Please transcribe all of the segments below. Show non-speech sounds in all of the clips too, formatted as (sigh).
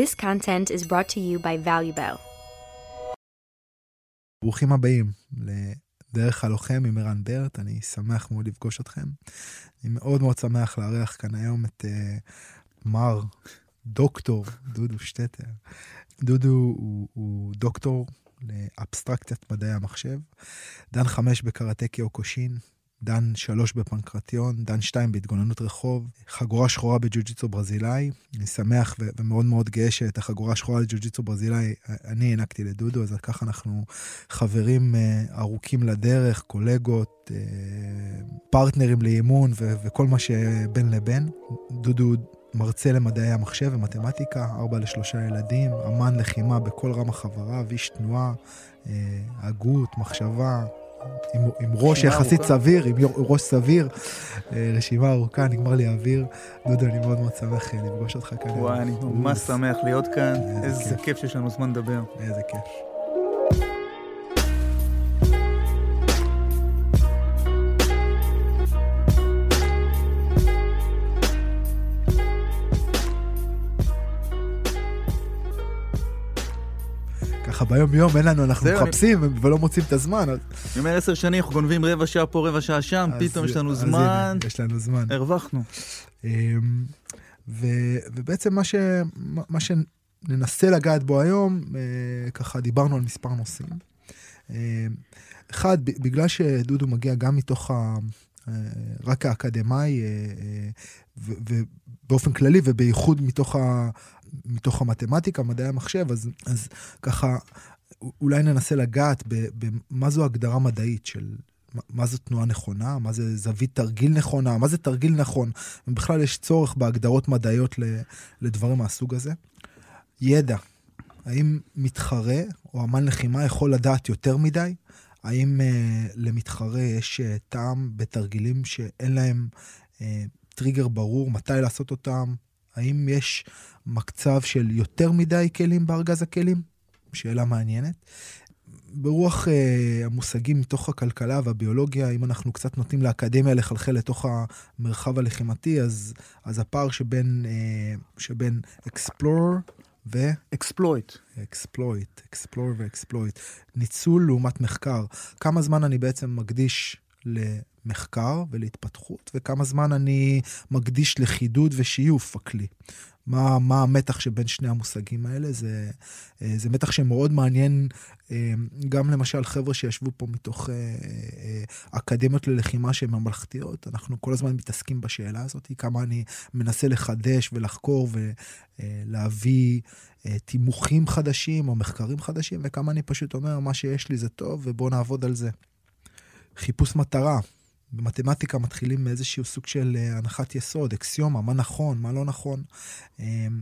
This content is brought to you by ValueBell. ברוכים הבאים לדרך הלוחם עם ערן ברט, אני שמח מאוד לפגוש אתכם. אני מאוד מאוד שמח לארח כאן היום את uh, מר דוקטור דודו שטטר. דודו הוא, הוא דוקטור לאבסטרקציית מדעי המחשב, דן חמש בקראטה קיוקושין, דן שלוש בפנקרטיון, דן שתיים בהתגוננות רחוב, חגורה שחורה בג'ו-ג'יצו ברזילאי. אני שמח ו- ומאוד מאוד גאה שאת החגורה השחורה לג'ו-ג'יצו ברזילאי אני הענקתי לדודו, אז ככה אנחנו חברים uh, ארוכים לדרך, קולגות, uh, פרטנרים לאימון ו- וכל מה שבין לבין. דודו מרצה למדעי המחשב ומתמטיקה, ארבע לשלושה ילדים, אמן לחימה בכל רם החברה, איש תנועה, אה, הגות, מחשבה, עם, עם ראש יחסית ארוכה. סביר, עם ראש סביר, אה, רשימה ארוכה, נגמר לי האוויר. דודו, אני מאוד מאוד שמח אה, לפגוש אותך כאן. וואי, אני ממש שמח להיות כאן, איזה, איזה כיף שיש לנו זמן לדבר. איזה כיף. ככה ביום יום אין לנו, אנחנו מחפשים אני... ולא מוצאים את הזמן. אז... אני אומר עשר שנים, אנחנו גונבים רבע שעה פה, רבע שעה שם, אז, פתאום יש לנו זמן. הנה, יש לנו זמן. הרווחנו. אמ, ו, ובעצם מה, ש, מה שננסה לגעת בו היום, אה, ככה דיברנו על מספר נושאים. אמ, אחד, בגלל שדודו מגיע גם מתוך ה... אה, רק האקדמאי, אה, ובאופן כללי ובייחוד מתוך. מתוך המתמטיקה, מדעי המחשב, אז, אז ככה, אולי ננסה לגעת במה זו הגדרה מדעית של מה זו תנועה נכונה, מה זה זווית תרגיל נכונה, מה זה תרגיל נכון, ובכלל יש צורך בהגדרות מדעיות לדברים מהסוג הזה. ידע, האם מתחרה או אמן לחימה יכול לדעת יותר מדי? האם uh, למתחרה יש uh, טעם בתרגילים שאין להם uh, טריגר ברור מתי לעשות אותם, האם יש מקצב של יותר מדי כלים בארגז הכלים? שאלה מעניינת. ברוח uh, המושגים מתוך הכלכלה והביולוגיה, אם אנחנו קצת נותנים לאקדמיה לחלחל לתוך המרחב הלחימתי, אז, אז הפער שבין, uh, שבין explore ו... exploit. exploit, explore ו-exploit. ניצול לעומת מחקר. כמה זמן אני בעצם מקדיש למחקר ולהתפתחות, וכמה זמן אני מקדיש לחידוד ושיוף הכלי. מה, מה המתח שבין שני המושגים האלה, זה, אה, זה מתח שמאוד מעניין אה, גם למשל חבר'ה שישבו פה מתוך אה, אקדמיות ללחימה שהן ממלכתיות, אנחנו כל הזמן מתעסקים בשאלה הזאת, כמה אני מנסה לחדש ולחקור ולהביא תימוכים חדשים או מחקרים חדשים, וכמה אני פשוט אומר, מה שיש לי זה טוב ובואו נעבוד על זה. חיפוש מטרה. במתמטיקה מתחילים מאיזשהו סוג של אה, הנחת יסוד, אקסיומה, מה נכון, מה לא נכון. אמ,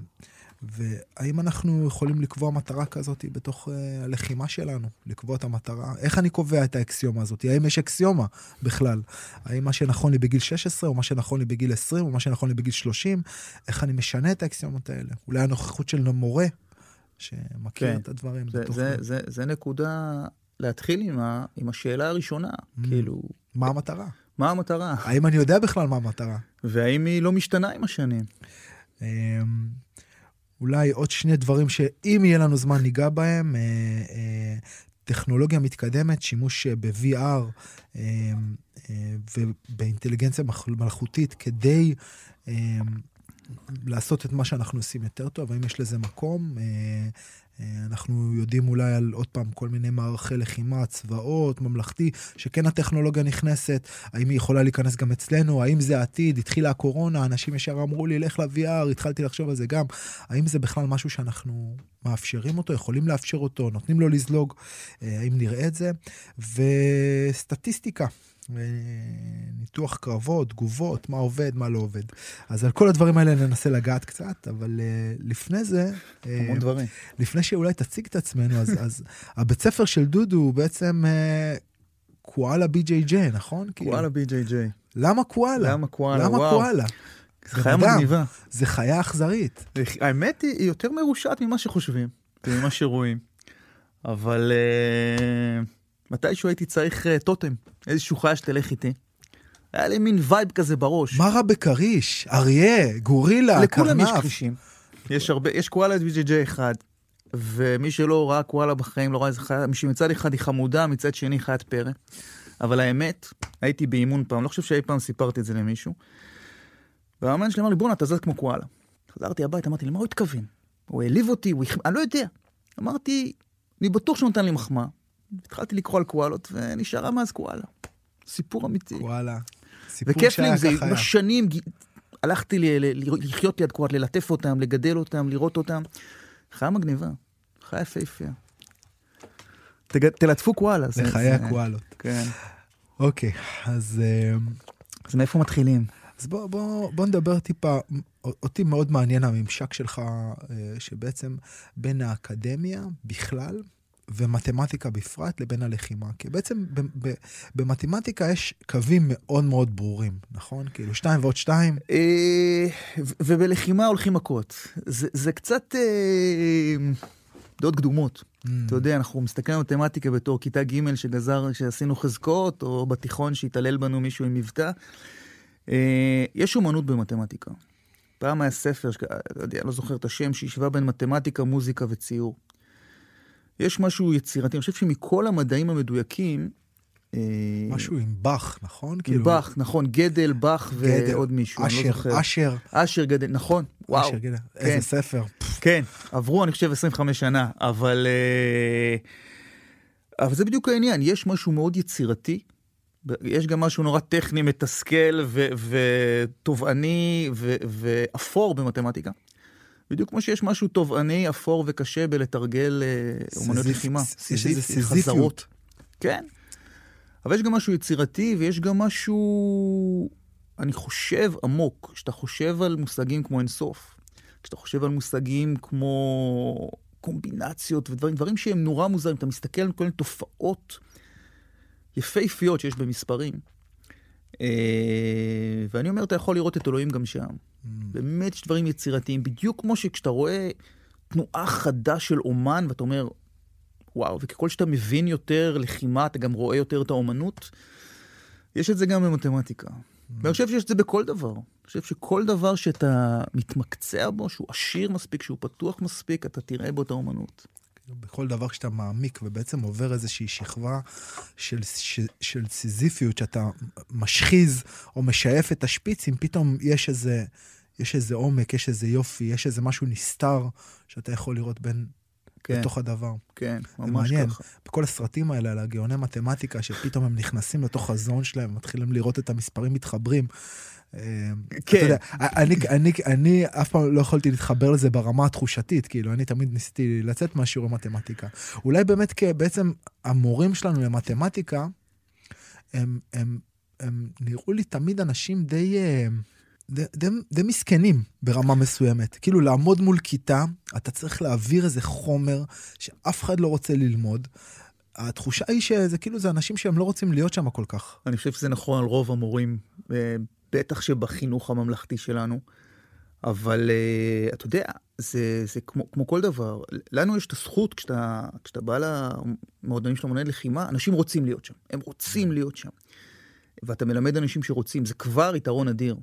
והאם אנחנו יכולים לקבוע מטרה כזאת בתוך uh, הלחימה שלנו, לקבוע את המטרה? איך אני קובע את האקסיומה הזאת? האם יש אקסיומה בכלל? האם מה שנכון לי בגיל 16, או מה שנכון לי בגיל 20, או מה שנכון לי בגיל 30? איך אני משנה את האקסיומות האלה? אולי הנוכחות של מורה שמכיר כן. את הדברים. זה, בתוך... זה, זה, זה נקודה להתחיל עם, ה, עם השאלה הראשונה, mm. כאילו... מה המטרה? מה המטרה? האם אני יודע בכלל מה המטרה? והאם היא לא משתנה עם השנים? אמ, אולי עוד שני דברים שאם יהיה לנו זמן ניגע בהם, אה, אה, טכנולוגיה מתקדמת, שימוש ב-VR אמ, אה, ובאינטליגנציה מלאכותית כדי אמ, לעשות את מה שאנחנו עושים יותר טוב, האם יש לזה מקום? אה, אנחנו יודעים אולי על עוד פעם כל מיני מערכי לחימה, צבאות, ממלכתי, שכן הטכנולוגיה נכנסת, האם היא יכולה להיכנס גם אצלנו, האם זה העתיד, התחילה הקורונה, אנשים ישר אמרו לי, לך ל-VR, התחלתי לחשוב על זה גם, האם זה בכלל משהו שאנחנו מאפשרים אותו, יכולים לאפשר אותו, נותנים לו לזלוג, אה, האם נראה את זה, וסטטיסטיקה. ניתוח קרבות, תגובות, מה עובד, מה לא עובד. אז על כל הדברים האלה ננסה לגעת קצת, אבל uh, לפני זה... אה, המון אה, דברים. לפני שאולי תציג את עצמנו, אז, אז (laughs) הבית ספר של דודו הוא בעצם אה, קואלה BJJ, נכון? כאילו. קואלה BJJ. למה קואלה? למה קואלה? למה וואו. קואלה? זה חיה מגניבה. זה חיה אכזרית. האמת היא, היא יותר מרושעת ממה שחושבים, ממה שרואים. אבל... אה... מתישהו הייתי צריך אה, טוטם, איזשהו חיה שתלך איתי. היה לי מין vibe כזה בראש. מה רע בכריש? אריה, גורילה, קרנף. לכולם יש כרישים. יש הרבה, יש קואלה BJJ אחד, ומי שלא ראה קואלה בחיים לא ראה איזה חיה, שמצד אחד היא חמודה, מצד שני חיית פרא. אבל האמת, הייתי באימון פעם, לא חושב שאי פעם סיפרתי את זה למישהו. והאמן שלי אמר לי, בואנה, אתה זז כמו קואלה. חזרתי הביתה, אמרתי, למה הוא התכוון? הוא העליב אותי, הוא... אני לא יודע. אמרתי, אני בטוח שהוא נתן לי מחמאה. התחלתי לקרוא על קואלות, ונשארה מאז קואלה. סיפור אמיתי. קואלה. וכיף לי עם זה, ככה. בשנים ג- הלכתי ל- ל- לחיות ליד קואט, ללטף אותם, לגדל אותם, לראות אותם. חיה מגניבה, חיה יפהפייה. תלטפו קואלה. לחיי זה- הקואלות. כן. אוקיי, אז... אה, אז מאיפה מתחילים? אז בוא, בוא, בוא נדבר טיפה, אותי מאוד מעניין הממשק שלך, אה, שבעצם בין האקדמיה בכלל ומתמטיקה בפרט לבין הלחימה. כי בעצם ב, ב, במתמטיקה יש קווים מאוד מאוד ברורים, נכון? כאילו שתיים ועוד שתיים, אה, ובלחימה הולכים מכות. זה זה קצת אה, דעות קדומות. אתה יודע, אנחנו מסתכלים על מתמטיקה בתור כיתה ג' שגזר, שעשינו חזקות, או בתיכון שהתעלל בנו מישהו עם מבטא. אה, יש אומנות במתמטיקה. פעם היה ספר, שק- לא יודע, לא זוכר את השם, שהשווה בין מתמטיקה, מוזיקה וציור. יש משהו יצירתי, אני חושב שמכל המדעים המדויקים, אה, משהו עם באך, נכון? עם באך, נכון, גדל, באך ועוד מישהו, אני לא זוכר. אשר, אשר גדל, נכון, וואו. אשר גדל, איזה ספר. כן, עברו אני חושב 25 שנה, אבל, אה, אבל זה בדיוק העניין, יש משהו מאוד יצירתי, יש גם משהו נורא טכני, מתסכל ותובעני ואפור במתמטיקה. בדיוק כמו שיש משהו תובעני, אפור וקשה בלתרגל אה, אומנויות סיזיפ- לחימה. יש איזה סיזיפי, סיזיפיות. כן. אבל יש גם משהו יצירתי ויש גם משהו, אני חושב, עמוק. כשאתה חושב על מושגים כמו אינסוף, כשאתה חושב על מושגים כמו קומבינציות ודברים, דברים שהם נורא מוזרים, אתה מסתכל על כל מיני תופעות יפהפיות שיש במספרים. אה, ואני אומר, אתה יכול לראות את אלוהים גם שם. באמת יש דברים יצירתיים, בדיוק כמו שכשאתה רואה תנועה חדה של אומן, ואתה אומר, וואו, וככל שאתה מבין יותר לחימה, אתה גם רואה יותר את האומנות. יש את זה גם במתמטיקה. ואני חושב שיש את זה בכל דבר. אני חושב שכל דבר שאתה מתמקצע בו, שהוא עשיר מספיק, שהוא פתוח מספיק, אתה תראה בו את האומנות. בכל דבר שאתה מעמיק ובעצם עובר איזושהי שכבה של, של, של סיזיפיות, שאתה משחיז או משייף את השפיצים, פתאום יש איזה, יש איזה עומק, יש איזה יופי, יש איזה משהו נסתר שאתה יכול לראות בין, כן, בתוך הדבר. כן, זה ממש מעניין. ככה. בכל הסרטים האלה על הגאוני מתמטיקה, שפתאום הם נכנסים לתוך הזון שלהם, מתחילים לראות את המספרים מתחברים. כן. יודע, אני, אני, אני אף פעם לא יכולתי להתחבר לזה ברמה התחושתית, כאילו, אני תמיד ניסיתי לצאת מהשיעורי מתמטיקה. אולי באמת בעצם המורים שלנו למתמטיקה, הם, הם, הם נראו לי תמיד אנשים די, אה, די, די, די מסכנים ברמה מסוימת. כאילו, לעמוד מול כיתה, אתה צריך להעביר איזה חומר שאף אחד לא רוצה ללמוד. התחושה היא שזה כאילו, זה אנשים שהם לא רוצים להיות שם כל כך. אני חושב שזה נכון על רוב המורים, אה, בטח שבחינוך הממלכתי שלנו. אבל אה, אתה יודע, זה, זה כמו, כמו כל דבר. לנו יש את הזכות, כשאתה, כשאתה בא למועדונים של אמני לחימה, אנשים רוצים להיות שם. הם רוצים להיות שם. ואתה מלמד אנשים שרוצים, זה כבר יתרון אדיר.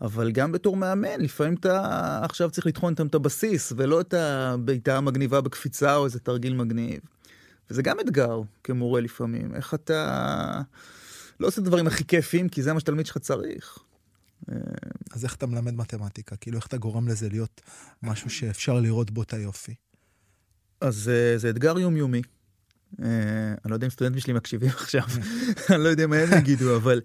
אבל גם בתור מאמן, לפעמים אתה עכשיו צריך לטחון איתם את הבסיס, ולא את הבעיטה המגניבה בקפיצה או איזה תרגיל מגניב. וזה גם אתגר כמורה לפעמים, איך אתה לא עושה את הדברים הכי כיפים, כי זה מה שתלמיד שלך צריך. אז איך אתה מלמד מתמטיקה? כאילו, איך אתה גורם לזה להיות משהו שאפשר לראות בו את היופי? אז אה, זה אתגר יומיומי. אה, אני לא יודע אם סטודנטים שלי מקשיבים (laughs) עכשיו, אני לא יודע מה הם יגידו, אבל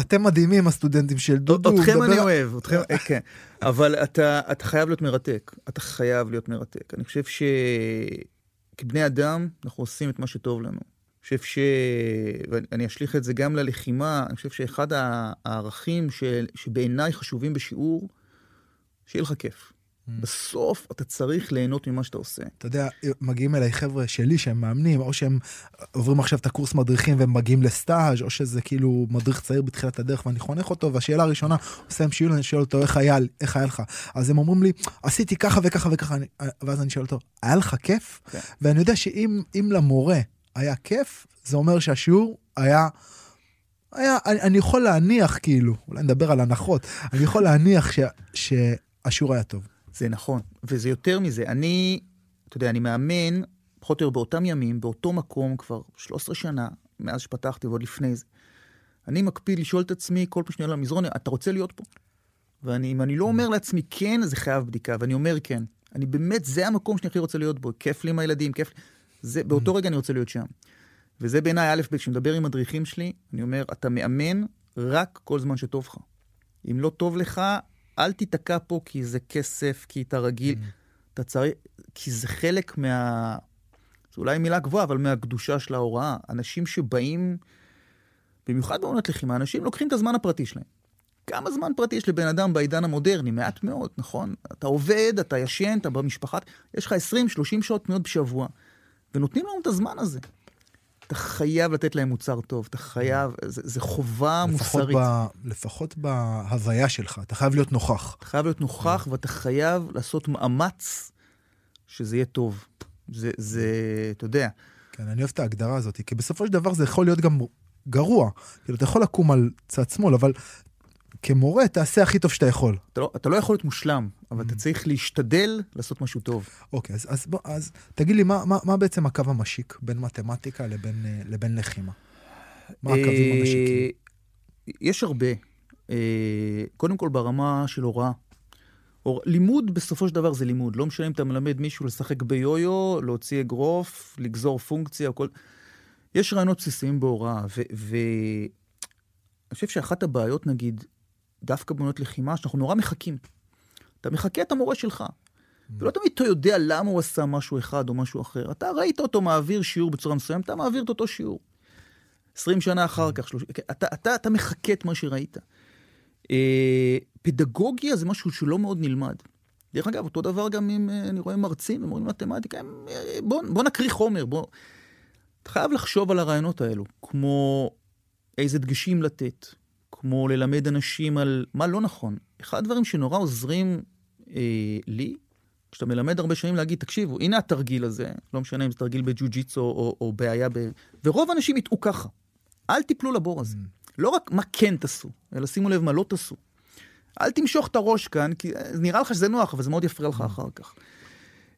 אתם, מדהימים, הסטודנטים של דודו. אתכם אני אוהב, אתכם, אה, כן. אבל אתה חייב להיות מרתק, אתה חייב להיות מרתק. אני חושב שכבני אדם אנחנו עושים את מה שטוב לנו. חושב ש... ואני אשליך את זה גם ללחימה, אני חושב שאחד הערכים של... שבעיניי חשובים בשיעור, שיהיה לך כיף. בסוף אתה צריך ליהנות ממה שאתה עושה. אתה יודע, מגיעים אליי חבר'ה שלי שהם מאמנים, או שהם עוברים עכשיו את הקורס מדריכים והם מגיעים לסטאז', או שזה כאילו מדריך צעיר בתחילת הדרך ואני חונך אותו, והשאלה הראשונה, הוא מסיים שיעור, אני שואל אותו, איך היה, איך היה לך? אז הם אומרים לי, עשיתי ככה וככה וככה, אני, ואז אני שואל אותו, היה לך כיף? כן. ואני יודע שאם אם למורה היה כיף, זה אומר שהשיעור היה... היה, אני, אני יכול להניח כאילו, אולי נדבר על הנחות, אני יכול להניח ש, שהשיעור היה טוב. זה נכון, וזה יותר מזה. אני, אתה יודע, אני מאמן, פחות או יותר באותם ימים, באותו מקום כבר 13 שנה, מאז שפתחתי ועוד לפני זה. אני מקפיד לשאול את עצמי כל פעם שניה למזרון, אתה רוצה להיות פה? ואם אני לא אומר לעצמי כן, זה חייב בדיקה, ואני אומר כן. אני באמת, זה המקום שאני הכי רוצה להיות בו, כיף לי עם הילדים, כיף לי. זה, באותו רגע אני רוצה להיות שם. וזה בעיניי א' ב', כשמדבר עם מדריכים שלי, אני אומר, אתה מאמן רק כל זמן שטוב לך. אם לא טוב לך, אל תיתקע פה כי זה כסף, כי אתה רגיל. Mm. אתה צריך, כי זה חלק מה... זו אולי מילה גבוהה, אבל מהקדושה של ההוראה. אנשים שבאים, במיוחד בעונת לחימה, אנשים לוקחים את הזמן הפרטי שלהם. כמה זמן פרטי יש לבן אדם בעידן המודרני? מעט מאוד, נכון? אתה עובד, אתה ישן, אתה במשפחה, יש לך 20-30 שעות פנויות בשבוע, ונותנים לנו את הזמן הזה. אתה חייב לתת להם מוצר טוב, אתה חייב, זה, זה חובה לפחות מוסרית. ב, לפחות בהוויה שלך, אתה חייב להיות נוכח. אתה חייב להיות נוכח, ואתה חייב לעשות מאמץ שזה יהיה טוב. זה, זה, אתה יודע. כן, אני אוהב את ההגדרה הזאת, כי בסופו של דבר זה יכול להיות גם גרוע. כאילו, אתה יכול לקום על צד שמאל, אבל כמורה, תעשה הכי טוב שאתה יכול. אתה לא, אתה לא יכול להיות מושלם, אבל אתה צריך להשתדל לעשות משהו טוב. אוקיי, אז, אז, בוא, אז תגיד לי, מה, מה, מה בעצם הקו המשיק בין מתמטיקה לבין, אה, לבין לחימה? מה הקווים אה, המשיקים? יש הרבה. אה, קודם כל ברמה של הוראה. הור... לימוד בסופו של דבר זה לימוד. לא משנה אם אתה מלמד מישהו לשחק ביו-יו, להוציא אגרוף, לגזור פונקציה כל... יש רעיונות בסיסיים בהוראה, ואני ו... חושב שאחת הבעיות, נגיד, דווקא בעונות לחימה, שאנחנו נורא מחכים. אתה מחכה את המורה שלך. ולא תמיד אתה יודע למה הוא עשה משהו אחד או משהו אחר. אתה ראית אותו מעביר שיעור בצורה מסוימת, אתה מעביר את אותו שיעור. 20 שנה אחר כך, 30, אתה, אתה, אתה מחכה את מה שראית. אה, פדגוגיה זה משהו שלא מאוד נלמד. דרך אגב, אותו דבר גם אם אה, אני רואה מרצים ומורים מתמטיקה, הם, אה, בוא, בוא נקריא חומר, בוא... אתה חייב לחשוב על הרעיונות האלו, כמו איזה דגשים לתת, כמו ללמד אנשים על מה לא נכון. אחד הדברים שנורא עוזרים אה, לי, כשאתה מלמד הרבה שנים להגיד, תקשיבו, הנה התרגיל הזה, לא משנה אם זה תרגיל בג'ו-ג'יצו או, או בעיה ב... ורוב האנשים יטעו ככה. אל תיפלו לבור הזה. Mm. לא רק מה כן תעשו, אלא שימו לב מה לא תעשו. אל תמשוך את הראש כאן, כי נראה לך שזה נוח, אבל זה מאוד יפריע לך mm. אחר כך.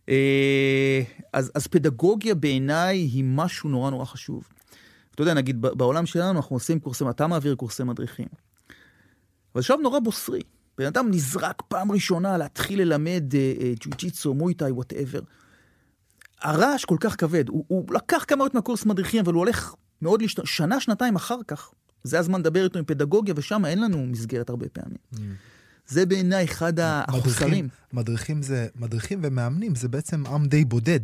אה, אז, אז פדגוגיה בעיניי היא משהו נורא נורא חשוב. אתה יודע, נגיד בעולם שלנו אנחנו עושים קורסים, אתה מעביר קורסי מדריכים. אבל עכשיו נורא בוסרי. בן אדם נזרק פעם ראשונה להתחיל ללמד אה, אה, ג'ו-ג'יצו, מויטאי, whatever. הרעש כל כך כבד, הוא, הוא לקח כמה עוד מהקורס מדריכים, אבל הוא הולך מאוד להשת... שנה, שנתיים אחר כך, זה הזמן לדבר איתו עם פדגוגיה, ושם אין לנו מסגרת הרבה פעמים. ממ. זה בעיניי אחד החוסרים. מדריכים, זה, מדריכים ומאמנים זה בעצם עם די בודד.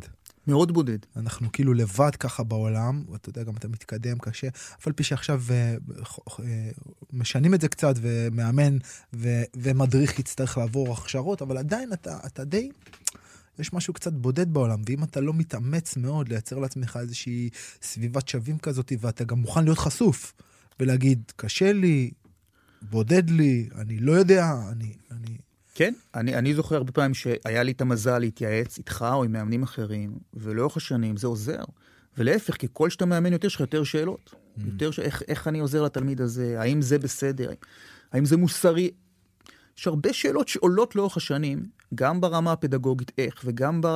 מאוד בודד. אנחנו כאילו לבד ככה בעולם, ואתה יודע, גם אתה מתקדם קשה, אף על פי שעכשיו אה, אה, משנים את זה קצת, ומאמן ו, ומדריך יצטרך לעבור הכשרות, אבל עדיין אתה, אתה די... יש משהו קצת בודד בעולם, ואם אתה לא מתאמץ מאוד לייצר לעצמך איזושהי סביבת שווים כזאת, ואתה גם מוכן להיות חשוף, ולהגיד, קשה לי, בודד לי, אני לא יודע, אני... אני... כן, אני, אני זוכר הרבה פעמים שהיה לי את המזל להתייעץ איתך או עם מאמנים אחרים, ולאורך השנים זה עוזר. ולהפך, ככל שאתה מאמן יותר, יש לך יותר שאלות. Mm. יותר ש... איך, איך אני עוזר לתלמיד הזה, האם זה בסדר, האם זה מוסרי. יש הרבה שאלות שעולות לאורך השנים, גם ברמה הפדגוגית איך, וגם ב...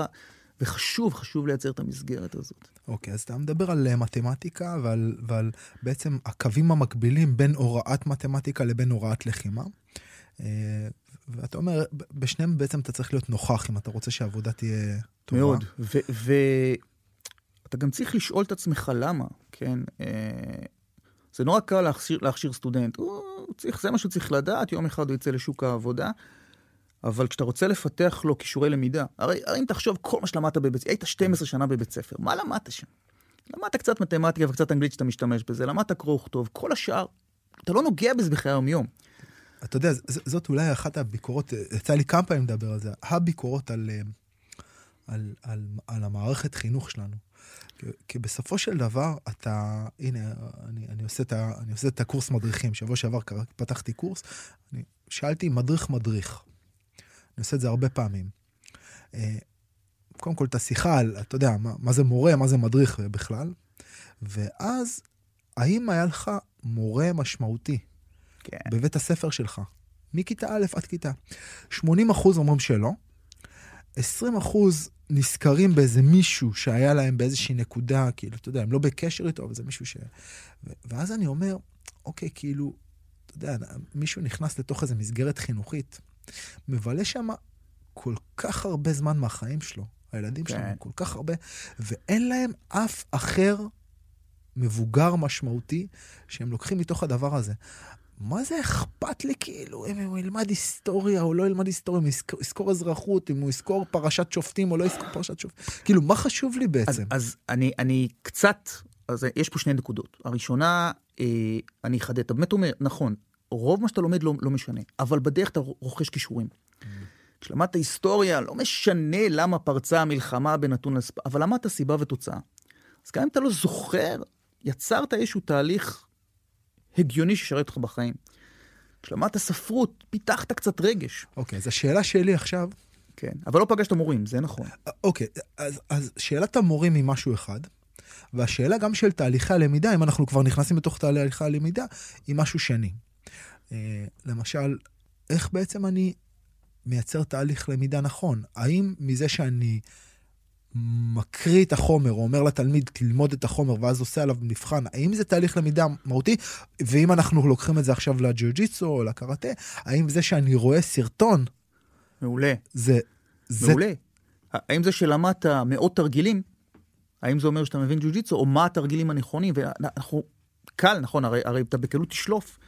וחשוב, חשוב לייצר את המסגרת הזאת. אוקיי, okay, אז אתה מדבר על אה, מתמטיקה ועל, ועל בעצם הקווים המקבילים בין הוראת מתמטיקה לבין הוראת לחימה. ואתה אומר, בשניהם בעצם אתה צריך להיות נוכח אם אתה רוצה שהעבודה תהיה טובה. מאוד, ואתה גם צריך לשאול את עצמך למה, כן? אה, זה נורא קל להכשיר, להכשיר סטודנט, הוא צריך, זה מה שהוא צריך לדעת, יום אחד הוא יצא לשוק העבודה, אבל כשאתה רוצה לפתח לו כישורי למידה, הרי, הרי אם תחשוב כל מה שלמדת בבית, היית 12 שנה בבית ספר, מה למדת שם? למדת קצת מתמטיקה וקצת אנגלית שאתה משתמש בזה, למדת קרוא וכתוב, כל השאר, אתה לא נוגע בזה בחיי היום-יום. אתה יודע, זאת אולי אחת הביקורות, יצא לי כמה פעמים לדבר על זה, הביקורות על, אה, על, על, על המערכת חינוך שלנו. כי, בסופו של דבר, אתה, הנה, אני, אני, עושה את ה, אני עושה את הקורס מדריכים, שבוע שעבר פתחתי קורס, אני שאלתי מדריך מדריך. אני עושה את זה הרבה פעמים. אה, קודם כל את השיחה על, אתה יודע, מה, מה זה מורה, מה זה מדריך בכלל, ואז, האם היה לך מורה משמעותי כן. בבית הספר שלך, מכיתה א' עד כיתה? 80 אחוז אומרים שלא, 20 אחוז נזכרים באיזה מישהו שהיה להם באיזושהי נקודה, כאילו, אתה יודע, הם לא בקשר איתו, אבל זה מישהו ש... ואז אני אומר, אוקיי, כאילו, אתה יודע, מישהו נכנס לתוך איזו מסגרת חינוכית, מבלה שם כל כך הרבה זמן מהחיים שלו, הילדים כן. שלנו, כל כך הרבה, ואין להם אף אחר מבוגר משמעותי שהם לוקחים מתוך הדבר הזה. מה זה אכפת לי כאילו אם הוא ילמד היסטוריה או לא ילמד היסטוריה, אם הוא יזכור- אזרחות, אם הוא יזכור פרשת שופטים או לא יזכור פרשת שופטים, כאילו מה חשוב לי אז, בעצם? אז אני, אני קצת, אז יש פה שני נקודות. הראשונה, אה, אני אחדד, אתה באמת אומר, נכון, רוב מה שאתה לומד לא, לא משנה, אבל בדרך אתה רוכש כישורים. כשלמדת היסטוריה, לא משנה למה פרצה המלחמה בנתון לספ... אבל למדת סיבה ותוצאה. אז גם אם אתה לא זוכר, יצרת איזשהו תהליך הגיוני שישרת אותך בחיים. כשלמדת ספרות, פיתחת קצת רגש. אוקיי, אז השאלה שלי עכשיו, כן. אבל לא פגשת מורים, זה נכון. אוקיי, אז, אז שאלת המורים היא משהו אחד, והשאלה גם של תהליכי הלמידה, אם אנחנו כבר נכנסים לתוך תהליכי הלמידה, היא משהו שני. אה, למשל, איך בעצם אני מייצר תהליך למידה נכון? האם מזה שאני מקריא את החומר, או אומר לתלמיד ללמוד את החומר, ואז עושה עליו מבחן, האם זה תהליך למידה מהותי? ואם אנחנו לוקחים את זה עכשיו לג'יוג'יצו או לקראטה, האם זה שאני רואה סרטון, מעולה. זה... זה מעולה. האם זה שלמדת מאות תרגילים, האם זה אומר שאתה מבין ג'ו-ג'יצו, או מה התרגילים הנכונים, ואנחנו, קל, נכון, הרי, הרי אתה בקלות תשלוף.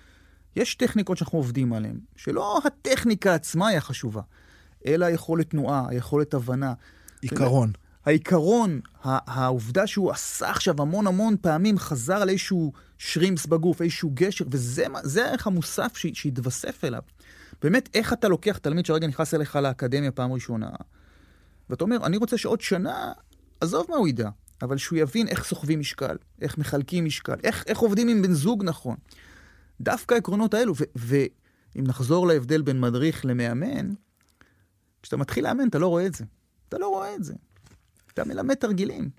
יש טכניקות שאנחנו עובדים עליהן, שלא הטכניקה עצמה היא החשובה, אלא היכולת תנועה, היכולת הבנה. עיקרון. העיקרון, העובדה שהוא עשה עכשיו המון המון פעמים, חזר על איזשהו שרימפס בגוף, איזשהו גשר, וזה הערך המוסף שהתווסף אליו. באמת, איך אתה לוקח תלמיד שהרגע נכנס אליך לאקדמיה פעם ראשונה, ואתה אומר, אני רוצה שעוד שנה, עזוב מה הוא ידע, אבל שהוא יבין איך סוחבים משקל, איך מחלקים משקל, איך, איך עובדים עם בן זוג נכון. דווקא העקרונות האלו, ואם נחזור להבדל בין מדריך למאמן, כשאתה מתחיל לאמן אתה לא רואה את זה. אתה לא רואה את זה. אתה מלמד תרגילים.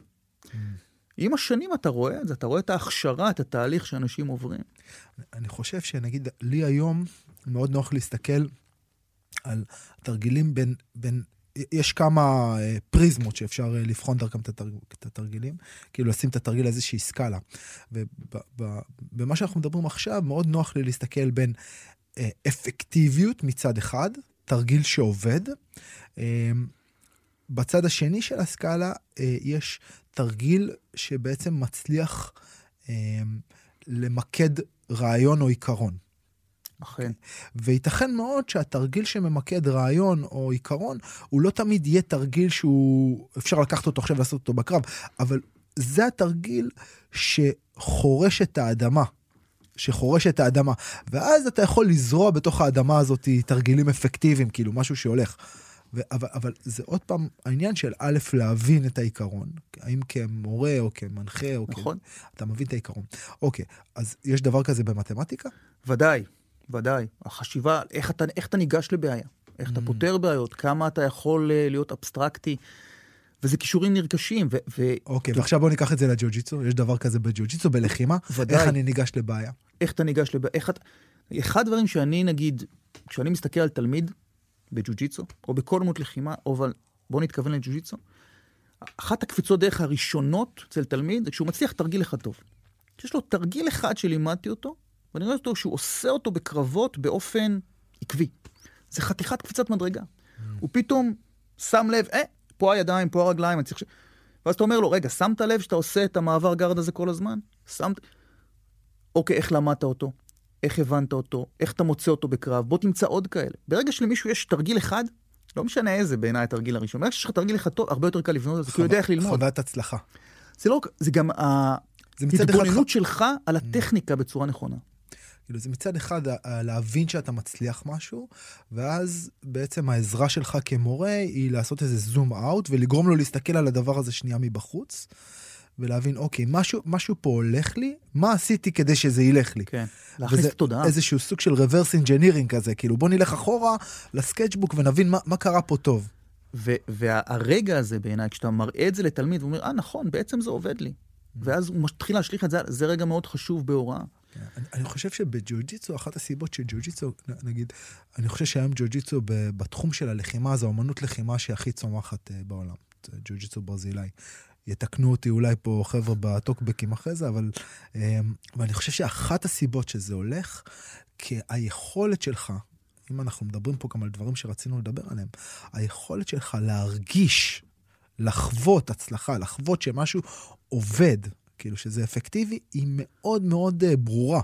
עם השנים אתה רואה את זה, אתה רואה את ההכשרה, את התהליך שאנשים עוברים. אני חושב שנגיד, לי היום מאוד נוח להסתכל על תרגילים בין, בין יש כמה אה, פריזמות שאפשר אה, לבחון דרכם את התרג- את התרגילים, כאילו לשים את התרגיל לאיזושהי סקאלה. ובמה שאנחנו מדברים עכשיו, מאוד נוח לי להסתכל בין אה, אפקטיביות מצד אחד, תרגיל שעובד. בצד השני של הסקאלה אה, יש תרגיל שבעצם מצליח אה, למקד רעיון או עיקרון. אכן. וייתכן מאוד שהתרגיל שממקד רעיון או עיקרון, הוא לא תמיד יהיה תרגיל שהוא, אפשר לקחת אותו עכשיו ולעשות אותו בקרב, אבל זה התרגיל שחורש את האדמה. שחורש את האדמה. ואז אתה יכול לזרוע בתוך האדמה הזאת תרגילים אפקטיביים, כאילו משהו שהולך. ו- אבל, אבל זה עוד פעם העניין של א', להבין את העיקרון, האם כמורה או כמנחה או נכון. כ... אתה מבין את העיקרון. אוקיי, אז יש דבר כזה במתמטיקה? ודאי, ודאי. החשיבה, איך אתה, איך אתה ניגש לבעיה, איך אתה פותר בעיות, כמה אתה יכול אה, להיות אבסטרקטי, וזה כישורים נרכשים, ו... ו- אוקיי, ועכשיו בוא ניקח את זה לג'ו-ג'יצו, יש דבר כזה בג'ו-ג'יצו, בלחימה, ודאי. איך אני ניגש לבעיה. איך אתה ניגש לבעיה, איך אתה... אחד הדברים שאני, נגיד, כשאני מסתכל על תלמיד בג'ו-ג'יצו, או בכל דמות לחימה, אבל בוא נתכוון לג'ו-ג'יצו, אחת הקפיצות דרך הראשונות אצל תלמיד, זה כשהוא מצליח תרגיל אחד טוב. שיש לו תרגיל אחד שלימדתי אותו, ואני רואה אותו שהוא עושה אותו בקרבות באופן עקבי. זה חתיכת קפיצת מדרגה. הוא פתאום שם לב, אה, פה הידיים, פה הרגליים, אני צריך ש... ואז אתה אומר לו, רגע, שמת לב שאתה עושה את המעבר גרד הזה כל הזמן? שמת... אוקיי, איך למדת אותו? איך הבנת אותו? איך אתה מוצא אותו בקרב? בוא תמצא עוד כאלה. ברגע שלמישהו יש תרגיל אחד, לא משנה איזה בעיניי התרגיל הראשון, ברגע שיש לך תרגיל אחד טוב, הרבה יותר קל לבנות את זה, כי הוא יודע איך ללמוד. חוויית הצלחה. זה לא, זה גם ההתבוננות שלך על הטכניקה בצורה נכונה. כאילו זה מצד אחד להבין שאתה מצליח משהו, ואז בעצם העזרה שלך כמורה היא לעשות איזה זום אאוט ולגרום לו להסתכל על הדבר הזה שנייה מבחוץ, ולהבין, אוקיי, משהו, משהו פה הולך לי, מה עשיתי כדי שזה ילך לי? כן. להכניס את התודעה. איזשהו סוג של reverse engineering כזה, כאילו בוא נלך אחורה לסקייצ'בוק ונבין מה, מה קרה פה טוב. ו- והרגע הזה בעיניי, כשאתה מראה את זה לתלמיד, הוא אומר, אה, נכון, בעצם זה עובד לי. ואז הוא מתחיל להשליך את זה, זה רגע מאוד חשוב בהוראה. אני, אני חושב שבג'יוג'יצו, אחת הסיבות שג'יוג'יצו, נגיד, אני חושב שהיום ג'יוג'יצו בתחום של הלחימה, זו אמנות לחימה שהכי צומחת uh, בעולם. ג'יוג'יצו ברזילאי. יתקנו אותי אולי פה חבר'ה בטוקבקים אחרי זה, אבל... ואני חושב שאחת הסיבות שזה הולך, כי היכולת שלך, אם אנחנו מדברים פה גם על דברים שרצינו לדבר עליהם, היכולת שלך להרגיש, לחוות הצלחה, לחוות שמשהו עובד, כאילו שזה אפקטיבי, היא מאוד מאוד uh, ברורה.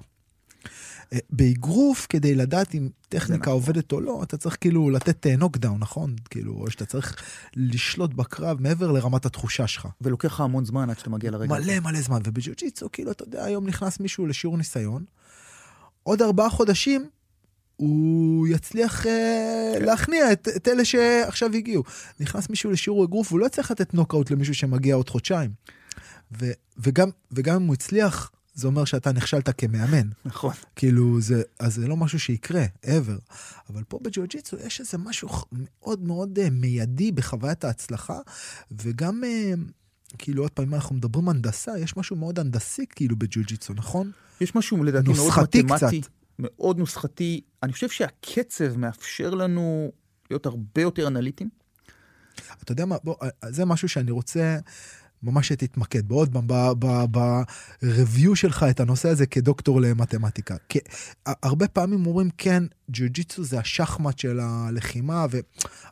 Uh, באגרוף, כדי לדעת אם טכניקה נכון. עובדת או לא, אתה צריך כאילו לתת נוקדאון, uh, נכון? כאילו, או שאתה צריך לשלוט בקרב מעבר לרמת התחושה שלך. ולוקח לך המון זמן עד שאתה מגיע לרגע. מלא מלא זמן, ובג'ו-ג'יצו, כאילו, אתה יודע, היום נכנס מישהו לשיעור ניסיון, עוד ארבעה חודשים, הוא יצליח uh, להכניע את, את אלה שעכשיו הגיעו. נכנס מישהו לשיעור אגרוף, הוא לא יצליח לתת נוקאוט למישהו שמגיע עוד חודשיים. ו, וגם, וגם אם הוא הצליח, זה אומר שאתה נכשלת כמאמן. נכון. כאילו, זה, אז זה לא משהו שיקרה, ever. אבל פה בג'יוג'יצו יש איזה משהו מאוד מאוד uh, מיידי בחוויית ההצלחה, וגם, uh, כאילו, עוד פעם, אם אנחנו מדברים הנדסה, יש משהו מאוד הנדסי כאילו בג'יוג'יצו, נכון? יש משהו לדעתי מאוד מתמטי, קצת. מאוד נוסחתי. אני חושב שהקצב מאפשר לנו להיות הרבה יותר אנליטיים. אתה יודע מה, בוא, זה משהו שאני רוצה ממש שתתמקד בו עוד פעם ב-review שלך את הנושא הזה כדוקטור למתמטיקה. כי הרבה פעמים אומרים כן, ג'יוג'יצו זה השחמט של הלחימה,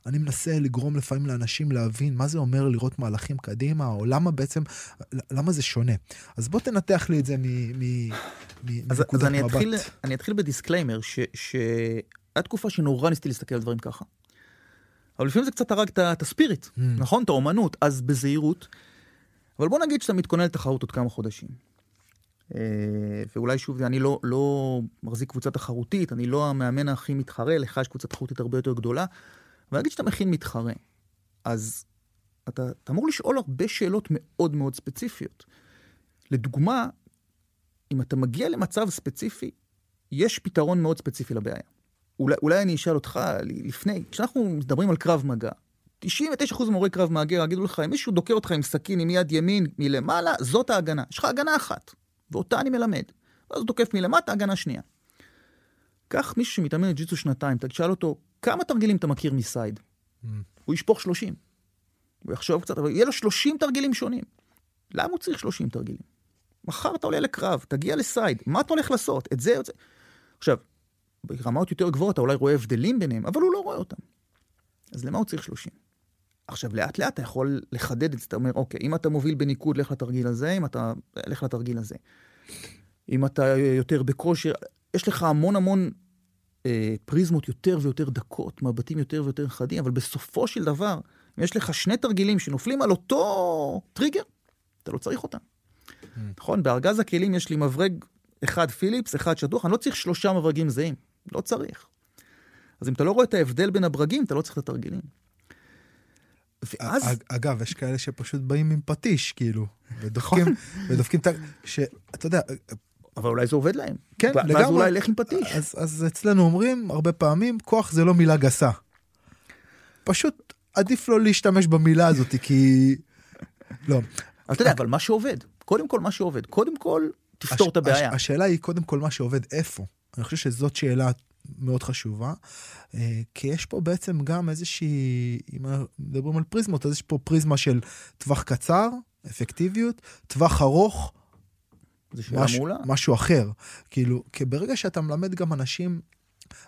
ואני מנסה לגרום לפעמים לאנשים להבין מה זה אומר לראות מהלכים קדימה, או למה בעצם, למה זה שונה. אז בוא תנתח לי את זה מנקודת מבט. אז אני אתחיל, אני אתחיל ב disclaimer, שהיה תקופה שנורא ניסיתי להסתכל על דברים ככה. אבל לפעמים זה קצת הרג את הספיריט, mm. נכון? את האומנות, אז בזהירות. אבל בוא נגיד שאתה מתכונן לתחרות עוד כמה חודשים. אה, ואולי שוב, אני לא, לא מחזיק קבוצה תחרותית, אני לא המאמן הכי מתחרה, לך יש קבוצה תחרותית הרבה יותר גדולה, ונגיד שאתה מכין מתחרה, אז אתה, אתה אמור לשאול הרבה שאלות מאוד מאוד ספציפיות. לדוגמה, אם אתה מגיע למצב ספציפי, יש פתרון מאוד ספציפי לבעיה. אולי, אולי אני אשאל אותך לפני, כשאנחנו מדברים על קרב מגע, 99% ממורי קרב מהגר יגידו לך, אם מישהו דוקר אותך עם סכין עם יד ימין מלמעלה, זאת ההגנה. יש לך הגנה אחת, ואותה אני מלמד. ואז הוא תוקף מלמטה, הגנה שנייה. קח מישהו שמתאמן ג'יצו שנתיים, תשאל אותו, כמה תרגילים אתה מכיר מסייד? Mm. הוא ישפוך 30. הוא יחשוב קצת, אבל יהיה לו 30 תרגילים שונים. למה הוא צריך 30 תרגילים? מחר אתה עולה לקרב, תגיע לסייד, מה אתה הולך לעשות? את זה, את זה. עכשיו, ברמות יותר גבוהות אתה אולי רואה הבדלים ביניהם, אבל הוא לא רואה אותם. אז למה הוא צריך 30? עכשיו, לאט לאט אתה יכול לחדד את זה, אתה אומר, אוקיי, אם אתה מוביל בניקוד, לך לתרגיל הזה, אם אתה... לך לתרגיל הזה. אם אתה יותר בכושר, יש לך המון המון אה, פריזמות יותר ויותר דקות, מבטים יותר ויותר חדים, אבל בסופו של דבר, אם יש לך שני תרגילים שנופלים על אותו טריגר, אתה לא צריך אותם. נכון? בארגז הכלים יש לי מברג אחד פיליפס, אחד שטוח, אני לא צריך שלושה מברגים זהים. לא צריך. אז אם אתה לא רואה את ההבדל בין הברגים, אתה לא צריך את התרגילים. ואז... אגב, יש כאלה שפשוט באים עם פטיש, כאילו, (laughs) ודופקים, ודופקים את ה... שאתה יודע... אבל אולי זה עובד להם. כן, לגמרי. ואז אולי לך עם פטיש. אז, אז אצלנו אומרים הרבה פעמים, כוח זה לא מילה גסה. פשוט עדיף לא להשתמש במילה הזאת, כי... לא. אתה יודע, אבל מה שעובד, קודם כל מה שעובד, קודם כל תפתור את הבעיה. השאלה היא קודם כל מה שעובד איפה. אני חושב שזאת שאלה מאוד חשובה, אה, כי יש פה בעצם גם איזושהי, אם מדברים על פריזמות, אז יש פה פריזמה של טווח קצר, אפקטיביות, טווח ארוך, מש, משהו אחר. כאילו, כי ברגע שאתה מלמד גם אנשים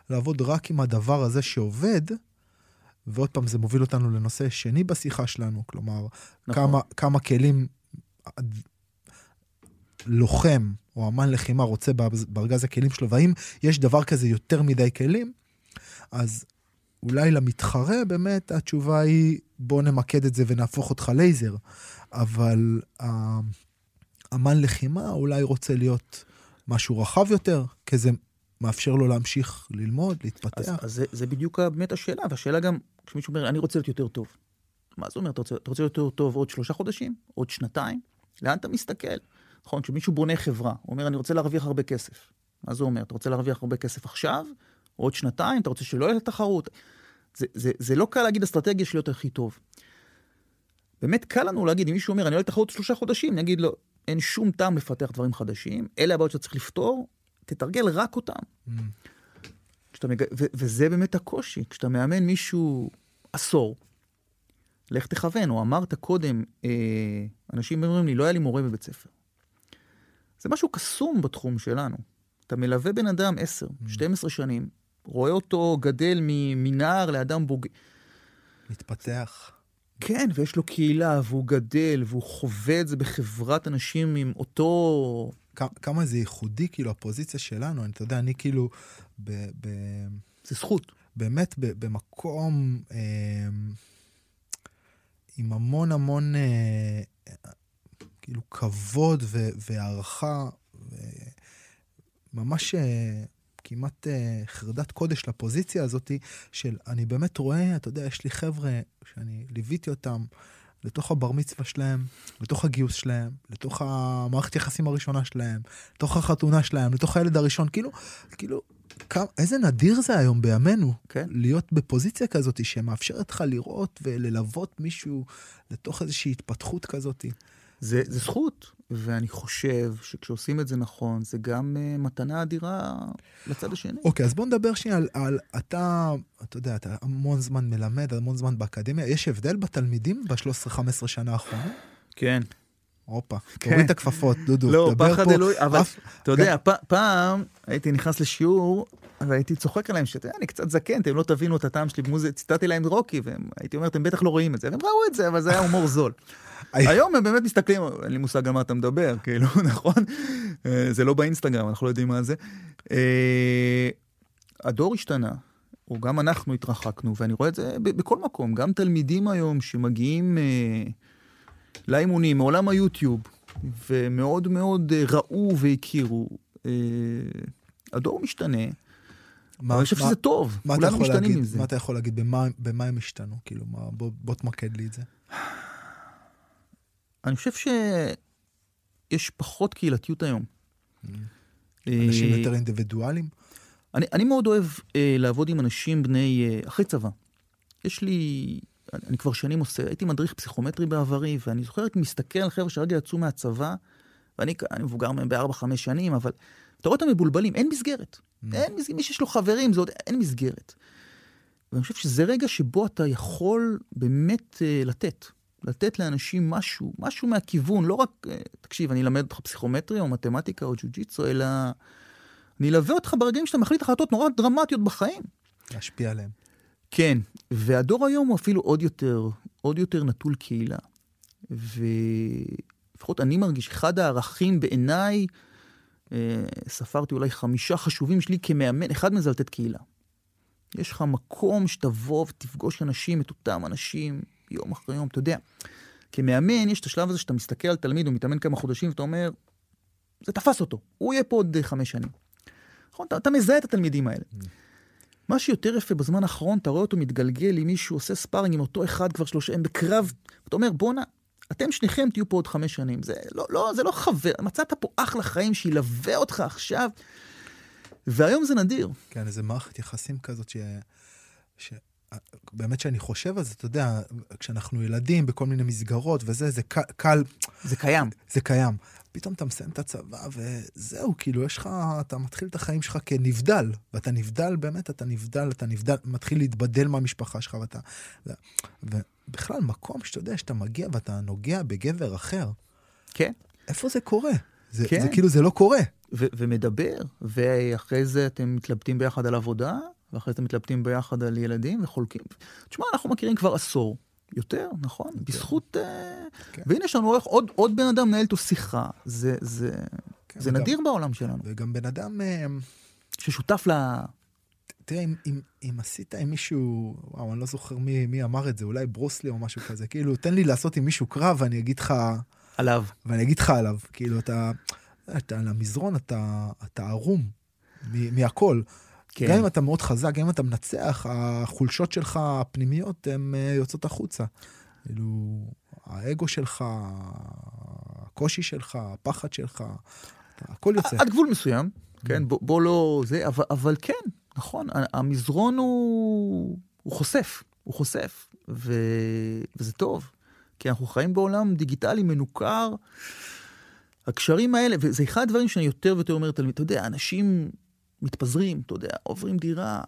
לעבוד רק עם הדבר הזה שעובד, ועוד פעם, זה מוביל אותנו לנושא שני בשיחה שלנו, כלומר, נכון. כמה, כמה כלים לוחם או אמן לחימה רוצה בארגז הכלים שלו, והאם יש דבר כזה יותר מדי כלים, אז אולי למתחרה באמת התשובה היא בוא נמקד את זה ונהפוך אותך לייזר, אבל אמן לחימה אולי רוצה להיות משהו רחב יותר, כי זה מאפשר לו להמשיך ללמוד, להתפתח. אז, אז זה, זה בדיוק באמת השאלה, והשאלה גם, כשמישהו אומר, אני רוצה להיות יותר טוב. מה זה אומר? אתה רוצה, אתה רוצה להיות יותר טוב עוד שלושה חודשים? עוד שנתיים? לאן אתה מסתכל? נכון? כשמישהו בונה חברה, הוא אומר, אני רוצה להרוויח הרבה כסף. מה זה אומר? אתה רוצה להרוויח הרבה כסף עכשיו, או עוד שנתיים, אתה רוצה שלא יהיה תחרות. זה, זה, זה לא קל להגיד אסטרטגיה של להיות הכי טוב. באמת קל לנו להגיד, אם מישהו אומר, אני הולך לתחרות שלושה חודשים, אני אגיד לו, אין שום טעם לפתח דברים חדשים, אלה הבעיות שאתה צריך לפתור, תתרגל רק אותם. Mm. מג... ו- וזה באמת הקושי, כשאתה מאמן מישהו עשור, לך תכוון, או אמרת קודם, אה, אנשים אומרים לי, לא היה לי מורה בבית ספר. זה משהו קסום בתחום שלנו. אתה מלווה בן אדם 10, 12 שנים, רואה אותו גדל מנער לאדם בוגר. מתפתח. כן, ויש לו קהילה, והוא גדל, והוא חווה את זה בחברת אנשים עם אותו... כמה זה ייחודי, כאילו, הפוזיציה שלנו. אני- אתה יודע, אני כאילו, ב- ב- זה זכות. באמת ב- במקום אה, עם המון המון אה, כאילו כבוד ו- והערכה, ממש אה, כמעט אה, חרדת קודש לפוזיציה הזאת של אני באמת רואה, אתה יודע, יש לי חבר'ה שאני ליוויתי אותם לתוך הבר מצווה שלהם, לתוך הגיוס שלהם, לתוך המערכת יחסים הראשונה שלהם, לתוך החתונה שלהם, לתוך הילד הראשון, כאילו, כאילו, כמה, איזה נדיר זה היום בימינו, כן. להיות בפוזיציה כזאת שמאפשרת לך לראות וללוות מישהו לתוך איזושהי התפתחות כזאת. זה, זה זכות, ואני חושב שכשעושים את זה נכון, זה גם uh, מתנה אדירה לצד השני. אוקיי, אז בוא נדבר שנייה על, על אתה, אתה יודע, אתה המון זמן מלמד, המון זמן באקדמיה. יש הבדל בתלמידים ב-13-15 שנה האחרונה? כן. הופה, כן. תוריד את הכפפות, דודו, לא, פחד פה. אלוהי, אבל אף- אתה יודע, פ- פעם הייתי נכנס לשיעור, והייתי צוחק עליהם, שאתה יודע, אני קצת זקן, אתם לא תבינו את הטעם שלי במוזיקה, ציטטתי להם רוקי, והייתי אומר, אתם בטח לא רואים את זה, והם ראו את זה, אבל זה היה הומור זול. (laughs) היום הם באמת מסתכלים, אין לי מושג על מה אתה מדבר, כאילו, (laughs) נכון? אה, זה לא באינסטגרם, אנחנו לא יודעים מה זה. אה, הדור השתנה, או גם אנחנו התרחקנו, ואני רואה את זה בכל מקום, גם תלמידים היום שמגיעים אה, לאימונים מעולם היוטיוב, ומאוד מאוד אה, ראו והכירו, אה, הדור משתנה, מה- אני חושב מה- שזה טוב, מה כולנו משתנים להגיד, עם זה. מה אתה יכול להגיד, במה, במה הם השתנו? כאילו, מה, בוא, בוא תמקד לי את זה. אני חושב שיש פחות קהילתיות היום. אנשים אה, יותר אינדיבידואלים? אני, אני מאוד אוהב אה, לעבוד עם אנשים בני, אה, אחרי צבא. יש לי, אני, כבר שנים עושה, הייתי מדריך פסיכומטרי בעברי, ואני זוכר, הייתי מסתכל על חבר'ה שרגע יצאו מהצבא, ואני מבוגר מהם בארבע, חמש שנים, אבל אתה רואה אותם מבולבלים, אין מסגרת. אין מסגרת, מי שיש לו חברים, זה עוד, אין מסגרת. ואני חושב שזה רגע שבו אתה יכול באמת אה, לתת. לתת לאנשים משהו, משהו מהכיוון, לא רק, אה, תקשיב, אני אלמד אותך פסיכומטרי או מתמטיקה או ג'ו-ג'יצו, אלא אני אלווה אותך ברגעים שאתה מחליט החלטות נורא דרמטיות בחיים. להשפיע עליהם. כן, והדור היום הוא אפילו עוד יותר, עוד יותר נטול קהילה. ולפחות אני מרגיש, אחד הערכים בעיניי, אה, ספרתי אולי חמישה חשובים שלי כמאמן, אחד מזה לתת קהילה. יש לך מקום שתבוא ותפגוש אנשים, את אותם אנשים, יום אחרי יום, אתה יודע. כמאמן, יש את השלב הזה שאתה מסתכל על תלמיד, הוא מתאמן כמה חודשים, ואתה אומר, זה תפס אותו, הוא יהיה פה עוד חמש שנים. נכון? אתה, אתה מזהה את התלמידים האלה. מה שיותר יפה בזמן האחרון, אתה רואה אותו מתגלגל עם מישהו, עושה ספארינג עם אותו אחד כבר שלושה, הם בקרב, אתה אומר, בואנה, אתם שניכם תהיו פה עוד חמש שנים. זה לא, לא, זה לא חבר, מצאת פה אחלה חיים שילווה אותך עכשיו, והיום זה נדיר. כן, איזה מערכת יחסים כזאת ש... ש... באמת שאני חושב על זה, אתה יודע, כשאנחנו ילדים בכל מיני מסגרות וזה, זה קל, זה קיים. זה קיים. פתאום אתה מסיים את הצבא וזהו, כאילו, יש לך, אתה מתחיל את החיים שלך כנבדל, ואתה נבדל, באמת, אתה נבדל, אתה נבדל, מתחיל להתבדל מהמשפחה שלך, ואתה... ובכלל, מקום שאתה יודע, שאתה מגיע ואתה נוגע בגבר אחר, כן. איפה זה קורה? זה, כן. זה כאילו, זה לא קורה. ו- ומדבר, ואחרי זה אתם מתלבטים ביחד על עבודה, ואחרי זה אתם מתלבטים ביחד על ילדים וחולקים. תשמע, אנחנו מכירים כבר עשור. יותר, נכון? בזכות... אה, כן. והנה יש לנו עוד, עוד בן אדם מנהל איתו שיחה. זה, זה, כן, זה וגם- נדיר בעולם שלנו. וגם בן אדם, אה, ששותף ל... תראה, אם, אם, אם עשית עם מישהו, וואו, אני לא זוכר מי, מי אמר את זה, אולי ברוסלי או משהו כזה, כאילו, תן לי לעשות עם מישהו קרב ואני אגיד לך, עליו. ואני אגיד לך עליו, כאילו, אתה, אתה על המזרון, אתה, אתה ערום מהכל. כן. גם אם אתה מאוד חזק, גם אם אתה מנצח, החולשות שלך הפנימיות הן אה, יוצאות החוצה. כאילו, האגו שלך, הקושי שלך, הפחד שלך, אתה- הכל יוצא. עד גבול מסוים, כן? בוא, בוא לא... זה, אבל, אבל כן, נכון, המזרון הוא, הוא חושף, הוא חושף, ו, וזה טוב, כי אנחנו חיים בעולם דיגיטלי מנוכר. הקשרים האלה, וזה אחד הדברים שאני יותר ויותר אומר אתה יודע, אנשים מתפזרים, אתה יודע, עוברים דירה.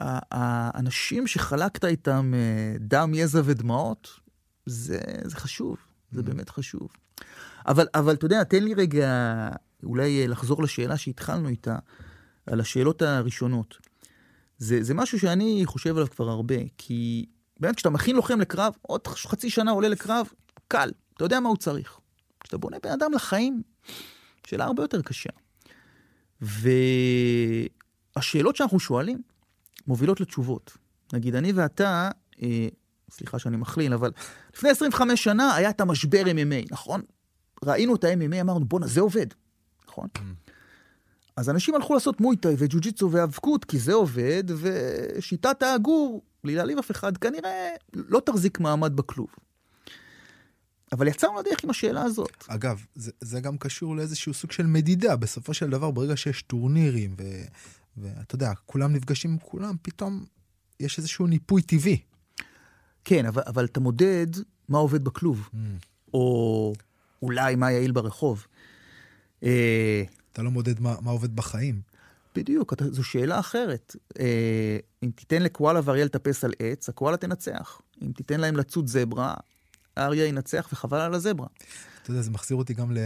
האנשים שחלקת איתם אה, דם, יזע ודמעות, זה, זה חשוב, זה mm. באמת חשוב. אבל, אבל אתה יודע, תן לי רגע אולי אה, לחזור לשאלה שהתחלנו איתה, על השאלות הראשונות. זה, זה משהו שאני חושב עליו כבר הרבה, כי באמת כשאתה מכין לוחם לקרב, עוד חצי שנה עולה לקרב, קל, אתה יודע מה הוא צריך. כשאתה בונה בן אדם לחיים, שאלה הרבה יותר קשה. והשאלות שאנחנו שואלים מובילות לתשובות. נגיד, אני ואתה, אה, סליחה שאני מכליל, אבל לפני 25 שנה היה את המשבר MMA, נכון? ראינו את ה-MMA, אמרנו, בואנה, זה עובד, נכון? Mm. אז אנשים הלכו לעשות מויטאי וג'ו-ג'יצו והאבקות, כי זה עובד, ושיטת העגור, בלי להעליב אף אחד, כנראה לא תחזיק מעמד בכלוב. אבל יצרנו לדרך עם השאלה הזאת. אגב, זה, זה גם קשור לאיזשהו סוג של מדידה. בסופו של דבר, ברגע שיש טורנירים, ו, ואתה יודע, כולם נפגשים עם כולם, פתאום יש איזשהו ניפוי טבעי. כן, אבל, אבל אתה מודד מה עובד בכלוב, mm. או אולי מה יעיל ברחוב. אה, אתה לא מודד מה, מה עובד בחיים. בדיוק, אתה, זו שאלה אחרת. אה, אם תיתן לקואלה ואריה לטפס על עץ, הקואלה תנצח. אם תיתן להם לצוד זברה, האריה ינצח וחבל על הזברה. אתה יודע, זה מחזיר אותי גם ל...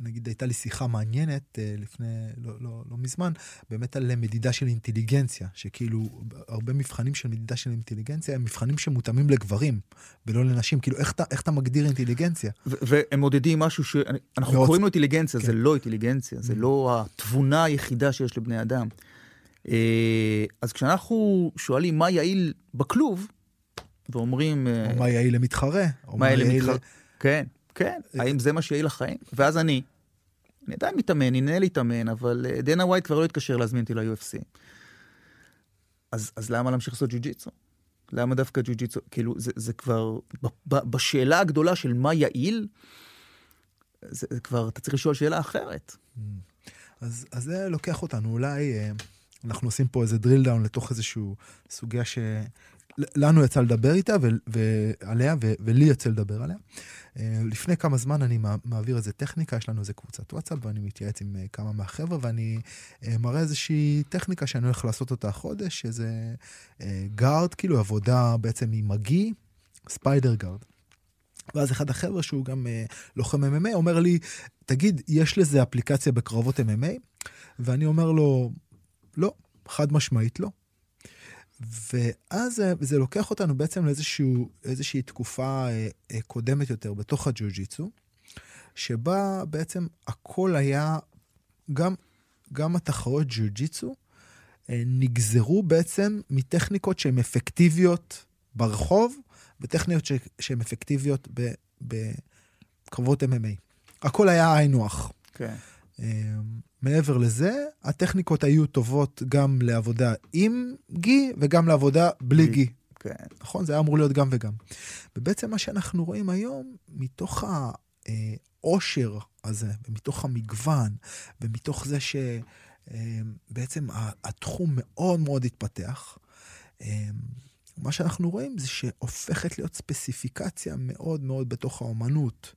נגיד הייתה לי שיחה מעניינת אה, לפני לא, לא, לא מזמן, באמת על מדידה של אינטליגנציה, שכאילו הרבה מבחנים של מדידה של אינטליגנציה הם מבחנים שמותאמים לגברים ולא לנשים, כאילו איך איך אתה מגדיר אינטליגנציה? והם מודדים משהו שאנחנו מאוד... קוראים לו אינטליגנציה, כן. זה לא אינטליגנציה, זה mm. לא התבונה היחידה שיש לבני אדם. אה, אז כשאנחנו שואלים מה יעיל בכלוב, ואומרים... או אה, מה יעיל למתחרה, או מה יעיל למתחרה, כן. כן, האם זה מה שיהיה לחיים? ואז אני, אני עדיין מתאמן, הנה להתאמן, אבל אה, דנה ווייט כבר לא התקשר להזמין אותי ל-UFC. אז, אז למה להמשיך לעשות ג'ו-ג'יצו? למה דווקא ג'ו-ג'יצו? כאילו, זה, זה כבר, בשאלה הגדולה של מה יעיל, זה, זה כבר, אתה צריך לשאול שאלה אחרת. Mm. אז, אז זה לוקח אותנו, אולי אה, אנחנו עושים פה איזה drill down לתוך איזשהו סוגיה שלנו יצא לדבר איתה ועליה, ולי יצא לדבר עליה. אה, לפני כמה זמן אני מעביר איזה טכניקה, יש לנו איזה קבוצת וואטסאפ ואני מתייעץ עם אה, כמה מהחבר'ה ואני אה, מראה איזושהי טכניקה שאני הולך לעשות אותה החודש, איזה guard, כאילו עבודה בעצם עם מגי, spider guard. ואז אחד החבר'ה שהוא גם לוחם MMA אומר לי, תגיד, יש לזה אפליקציה בקרבות MMA? ואני אומר לו, לא, חד משמעית לא. ואז זה לוקח אותנו בעצם לאיזושהי תקופה אה, אה, קודמת יותר בתוך הג'ו-ג'יצו, שבה בעצם הכל היה, גם, גם התחרות ג'ו-ג'יצו, אה, נגזרו בעצם מטכניקות שהן אפקטיביות ברחוב, וטכניקות שהן אפקטיביות בקרבות MMA. הכל היה היינו הך. כן. מעבר לזה, הטכניקות היו טובות גם לעבודה עם גי וגם לעבודה בלי גי. כן. נכון? זה היה אמור להיות גם וגם. ובעצם מה שאנחנו רואים היום, מתוך העושר הזה, ומתוך המגוון, ומתוך זה שבעצם אה, התחום מאוד מאוד התפתח, אה, מה שאנחנו רואים זה שהופכת להיות ספציפיקציה מאוד מאוד בתוך האומנות,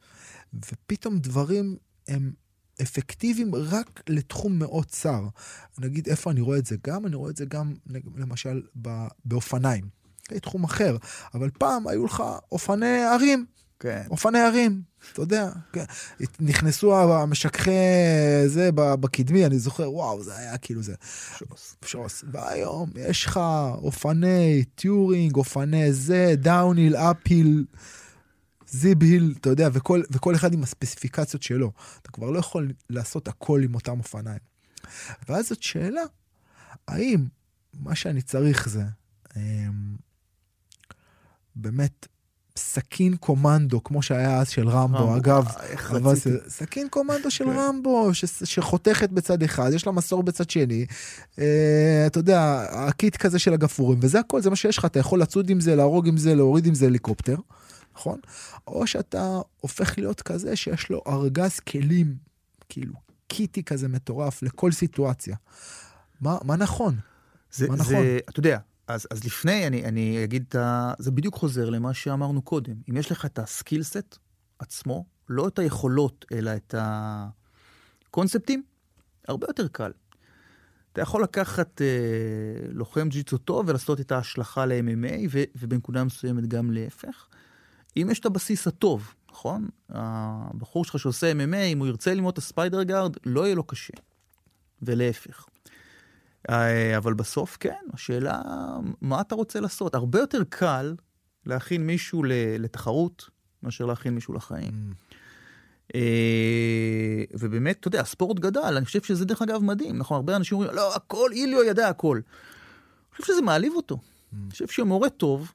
ופתאום דברים הם אפקטיביים רק לתחום מאוד צר. נגיד איפה אני רואה את זה גם? אני רואה את זה גם למשל באופניים. תחום אחר, אבל פעם היו לך אופני ערים. כן. אופני ערים, אתה יודע, כן. נכנסו המשככי זה בקדמי, אני זוכר, וואו, זה היה כאילו זה. שוס. שוס. והיום יש לך אופני טיורינג, אופני זה, דאוניל, אפיל. זיב היל, אתה יודע, וכל, וכל אחד עם הספציפיקציות שלו. אתה כבר לא יכול לעשות הכל עם אותם אופניים. ואז זאת שאלה, האם מה שאני צריך זה אמ, באמת סכין קומנדו, כמו שהיה אז של רמבו, רמבו אגב, אבל סכין קומנדו של כן. רמבו, ש, שחותכת בצד אחד, יש לה מסור בצד שני, אה, אתה יודע, הקיט כזה של הגפורים, וזה הכל, זה מה שיש לך, אתה יכול לצוד עם זה, להרוג עם זה, להוריד עם זה הליקופטר. נכון? או שאתה הופך להיות כזה שיש לו ארגז כלים, כאילו קיטי כזה מטורף לכל סיטואציה. מה, מה נכון? זה, מה נכון? זה, אתה יודע, אז, אז לפני אני, אני אגיד, ה... זה בדיוק חוזר למה שאמרנו קודם. אם יש לך את הסקילסט עצמו, לא את היכולות, אלא את הקונספטים, הרבה יותר קל. אתה יכול לקחת אה, לוחם ג'יצו טוב ולעשות את ההשלכה ל-MMA, ובנקודה מסוימת גם להפך. אם יש את הבסיס הטוב, נכון? הבחור שלך שעושה MMA, אם הוא ירצה ללמוד את הספיידר גארד, לא יהיה לו קשה. ולהפך. אה, אבל בסוף, כן, השאלה, מה אתה רוצה לעשות? הרבה יותר קל להכין מישהו לתחרות, מאשר להכין מישהו לחיים. Mm. אה, ובאמת, אתה יודע, הספורט גדל, אני חושב שזה דרך אגב מדהים, נכון? הרבה אנשים אומרים, לא, הכל, איליו ידע הכל. אני חושב שזה מעליב אותו. Mm. אני חושב שמורה טוב,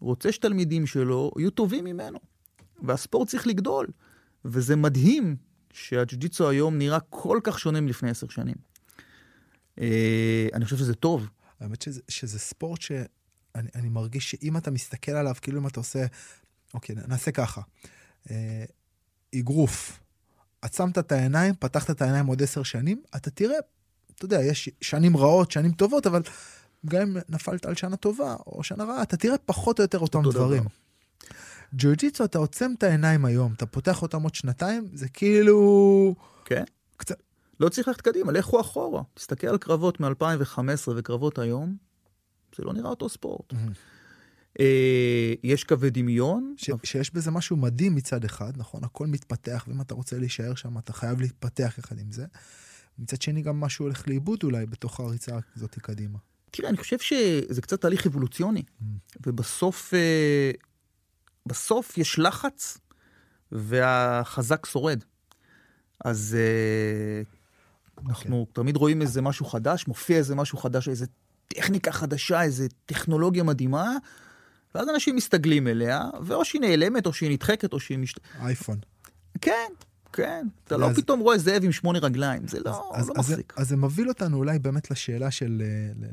רוצה שתלמידים שלו יהיו טובים ממנו. והספורט צריך לגדול. וזה מדהים שהג'ו-ג'יצו היום נראה כל כך שונה מלפני עשר שנים. אה, אני חושב שזה טוב. האמת שזה, שזה ספורט שאני מרגיש שאם אתה מסתכל עליו, כאילו אם אתה עושה, אוקיי, נעשה ככה. אה, אגרוף, עצמת את העיניים, פתחת את העיניים עוד עשר שנים, אתה תראה, אתה יודע, יש שנים רעות, שנים טובות, אבל גם אם נפלת על שנה טובה או שנה רעה, אתה תראה פחות או יותר אותם דברים. ג'ו-ג'יצו, אתה עוצם את העיניים היום, אתה פותח אותם עוד שנתיים, זה כאילו... כן. קצת... לא צריך ללכת קדימה, לכו אחורה. תסתכל על קרבות מ-2015 וקרבות היום, זה לא נראה אותו ספורט. אה, יש קווי דמיון. ש, שיש בזה משהו מדהים מצד אחד, נכון? הכל מתפתח, ואם אתה רוצה להישאר שם, אתה חייב להתפתח יחד עם זה. מצד שני, גם משהו הולך לאיבוד אולי בתוך הריצה הזאת קדימה. תראה, אני חושב שזה קצת תהליך אבולוציוני, mm. ובסוף אה, בסוף יש לחץ, והחזק שורד. אז אה, אנחנו okay. תמיד רואים איזה משהו חדש, מופיע איזה משהו חדש, איזה טכניקה חדשה, איזה טכנולוגיה מדהימה, ואז אנשים מסתגלים אליה, ואו שהיא נעלמת, או שהיא נדחקת, או שהיא מש... אייפון. כן, כן. אתה לא פתאום רואה זאב עם שמונה רגליים, זה לא, אז, לא אז, מחזיק. אז זה מוביל אותנו אולי באמת לשאלה של אה,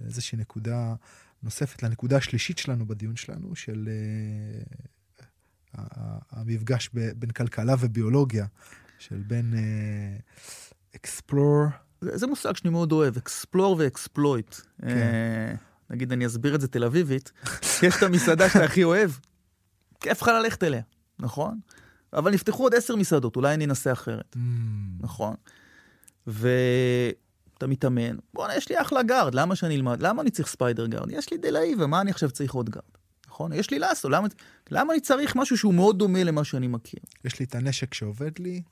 לאיזושהי נקודה נוספת, לנקודה השלישית שלנו בדיון שלנו, של uh, המפגש בין כלכלה וביולוגיה, של בין uh, explore... זה, זה מושג שאני מאוד אוהב, explore ו-exploit. כן. Uh, נגיד אני אסביר את זה תל אביבית, (laughs) יש את המסעדה שאתה הכי אוהב, כיף לך ללכת אליה, נכון? אבל נפתחו עוד עשר מסעדות, אולי אני אנסה אחרת, ממ. נכון? ואתה מתאמן, בואנה, יש לי אחלה guard, למה שאני אלמד? למה אני צריך spider guard? יש לי דלאי, ומה אני עכשיו צריך עוד guard? נכון? יש לי lasso, למה, למה אני צריך משהו שהוא מאוד דומה למה שאני מכיר? יש לי את הנשק שעובד לי.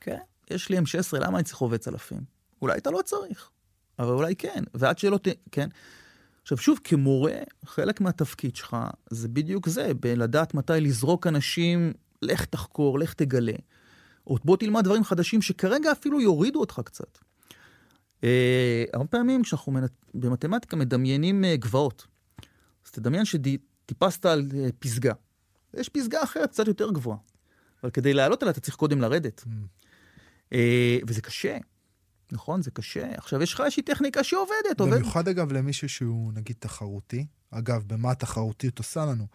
כן, יש לי M16, למה אני צריך רובה צלפים? אולי אתה לא צריך, אבל אולי כן, ועד שלא ת... כן? עכשיו שוב, כמורה, חלק מהתפקיד שלך זה בדיוק זה, בלדעת מתי לזרוק אנשים, לך תחקור, לך תגלה. או בוא תלמד דברים חדשים שכרגע אפילו יורידו אותך קצת. אה, הרבה פעמים כשאנחנו מנת... במתמטיקה מדמיינים אה, גבעות. אז תדמיין שטיפסת על אה, פסגה. יש פסגה אחרת קצת יותר גבוהה. אבל כדי לעלות עליה אתה צריך קודם לרדת. Mm. אה, וזה קשה. נכון? זה קשה. עכשיו, יש לך איזושהי טכניקה שעובדת. במיוחד, עובד... אגב, למישהו שהוא, נגיד, תחרותי. אגב, במה התחרותיות עושה לנו?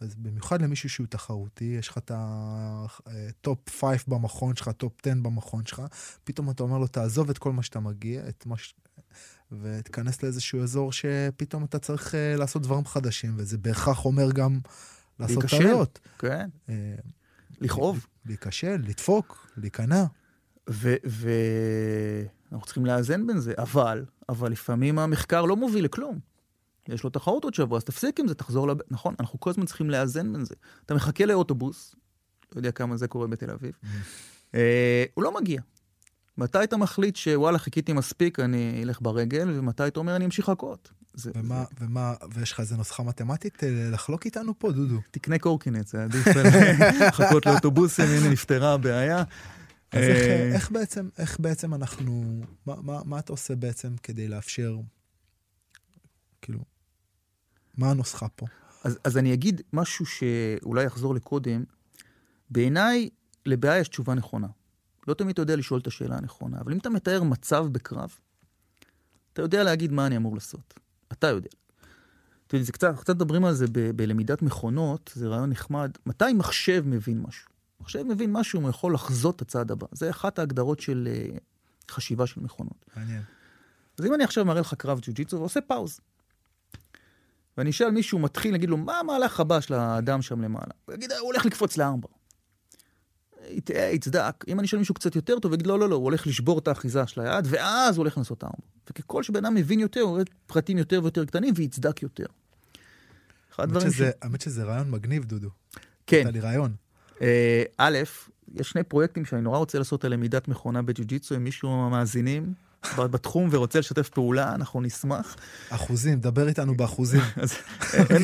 אז במיוחד למישהו שהוא תחרותי, יש לך את ה top 5 במכון שלך, top 10 במכון שלך, פתאום אתה אומר לו, תעזוב את כל מה שאתה מגיע, את מה ש... ותיכנס לאיזשהו אזור שפתאום אתה צריך אה, לעשות דברים חדשים, וזה בהכרח אומר גם לעשות טעויות. כן. אה, לכאוב. להיכשל, לדפוק, להיכנע. ו... ו... אנחנו צריכים לאזן בין זה, אבל, אבל לפעמים המחקר לא מוביל לכלום. יש לו תחרות עוד שבוע, אז תפסיק עם זה, תחזור לב... נכון, אנחנו כל הזמן צריכים לאזן בין זה. אתה מחכה לאוטובוס, לא יודע כמה זה קורה בתל אביב, mm. אה, הוא לא מגיע. מתי אתה מחליט שוואלה, חיכיתי מספיק, אני אלך ברגל, ומתי אתה אומר, אני אמשיך לחכות? זה, ומה, זה... ומה, ויש לך איזה נוסחה מתמטית אה, לחלוק איתנו פה, דודו? תקנה קורקינט, זה עדיף (laughs) לחכות לאוטובוסים, הנה נפתרה הבעיה. אז איך, אה, איך, בעצם, איך בעצם אנחנו, מה, מה, מה אתה עושה בעצם כדי לאפשר, כאילו, מה הנוסחה פה? אז, אז אני אגיד משהו שאולי יחזור לקודם. בעיניי, לבעיה יש תשובה נכונה. לא תמיד אתה יודע לשאול את השאלה הנכונה, אבל אם אתה מתאר מצב בקרב, אתה יודע להגיד מה אני אמור לעשות. אתה יודע. אתה יודע, זה קצת, קצת מדברים על זה ב, בלמידת מכונות, זה רעיון נחמד. מתי מחשב מבין משהו? מחשב מבין משהו, הוא יכול לחזות את הצעד הבא. זה אחת ההגדרות של uh, חשיבה של מכונות. מעניין. אז אם אני עכשיו מראה לך קרב ג'ו-ג'יצו ועושה פאוז, ואני אשאל מישהו מתחיל, נגיד לו, מה המהלך הבא של האדם שם למעלה? הוא יגיד, הוא הולך לקפוץ לארמבר. יטעה, יצדק. אם אני אשאל מישהו קצת יותר טוב, יגיד, לא, לא, לא, הוא הולך לשבור את האחיזה של היד, ואז הוא הולך לנסות הארבע. וככל שבן אדם מבין יותר, הוא רואה פרטים יותר ויותר קטנים, ויצדק יותר. האמת שזה- האמת שזה רעיון מגניב, דודו. כן. הייתה לי רעיון. אה, א', יש שני פרויקטים שאני נורא רוצה לעשות על למידת מכונה בג'ו-ג'יצו, אם מישהו מהמאזינים בתחום ורוצה לשתף פעולה, אנחנו נשמח. אחוזים, דבר איתנו באחוזים. (laughs) אז אין